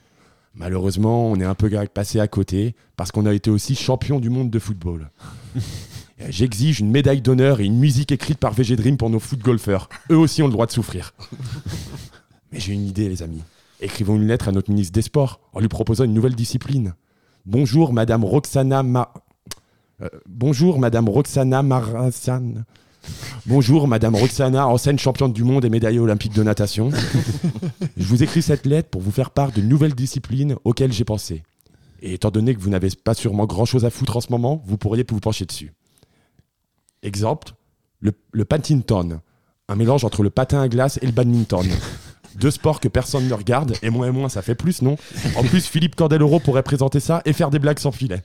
Malheureusement, on est un peu passé à côté parce qu'on a été aussi champion du monde de football. J'exige une médaille d'honneur et une musique écrite par VG Dream pour nos foot golfeurs. Eux aussi ont le droit de souffrir. Mais j'ai une idée, les amis. Écrivons une lettre à notre ministre des Sports en lui proposant une nouvelle discipline. Bonjour, Madame Roxana Ma... Euh, bonjour, Madame Roxana Marasan. Bonjour, Madame Roxana, ancienne championne du monde et médaillée olympique de natation. Je vous écris cette lettre pour vous faire part de nouvelles disciplines auxquelles j'ai pensé. Et étant donné que vous n'avez pas sûrement grand-chose à foutre en ce moment, vous pourriez vous pencher dessus. Exemple, le, le patinton, un mélange entre le patin à glace et le badminton. Deux sports que personne ne regarde, et moins et moins ça fait plus, non? En plus, Philippe Cordeloro pourrait présenter ça et faire des blagues sans filet.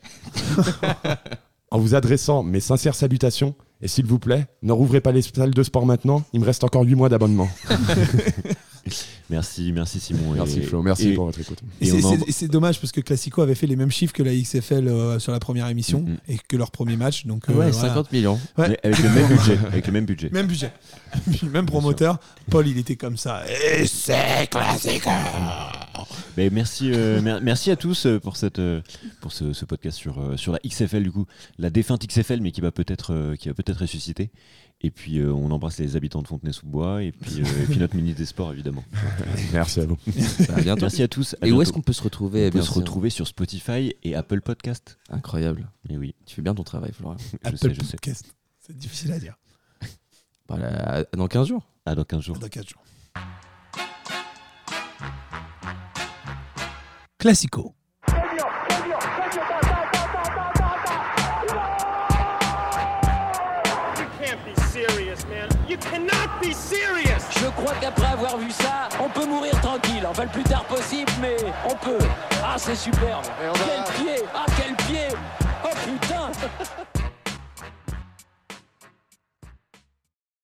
En vous adressant mes sincères salutations, et s'il vous plaît, ne rouvrez pas les salles de sport maintenant, il me reste encore 8 mois d'abonnement. Merci, merci Simon. Merci Et- Flo, merci et- pour votre écoute. Et Et c'est- on en- c'est c'est dommage parce que Classico avait fait les mêmes chiffres que la XFL euh, sur la première émission Mhm. et que leur premier match. Donc, euh, ouais, voilà. 50 millions. Ouais. Mais avec le même budget. Avec le même budget. Même budget. Même promoteur. Paul, il était comme ça. Et c'est Classico Mais merci, euh, mer- merci à tous euh, pour, cette, pour ce, ce podcast sur, sur la XFL, du coup, la défunte XFL, mais qui va peut-être qui va peut-être ressusciter. Et puis, euh, on embrasse les habitants de Fontenay-sous-Bois et puis, euh, et puis notre ministre des Sports, évidemment. Merci à vous. Bah, à bientôt. Merci à tous. à Et où est-ce qu'on peut se retrouver On peut bien se retrouver sur Spotify et Apple Podcast. Incroyable. Et oui, Tu fais bien ton travail, Florian. je Apple sais, je sais. Podcast. C'est difficile à dire. Voilà, à- dans 15 jours. À dans 15 jours. Dans 4 jours. Classico. Je crois qu'après avoir vu ça, on peut mourir tranquille. Enfin, le plus tard possible, mais on peut. Ah, c'est superbe. Quel pied! Ah, quel pied! Oh putain!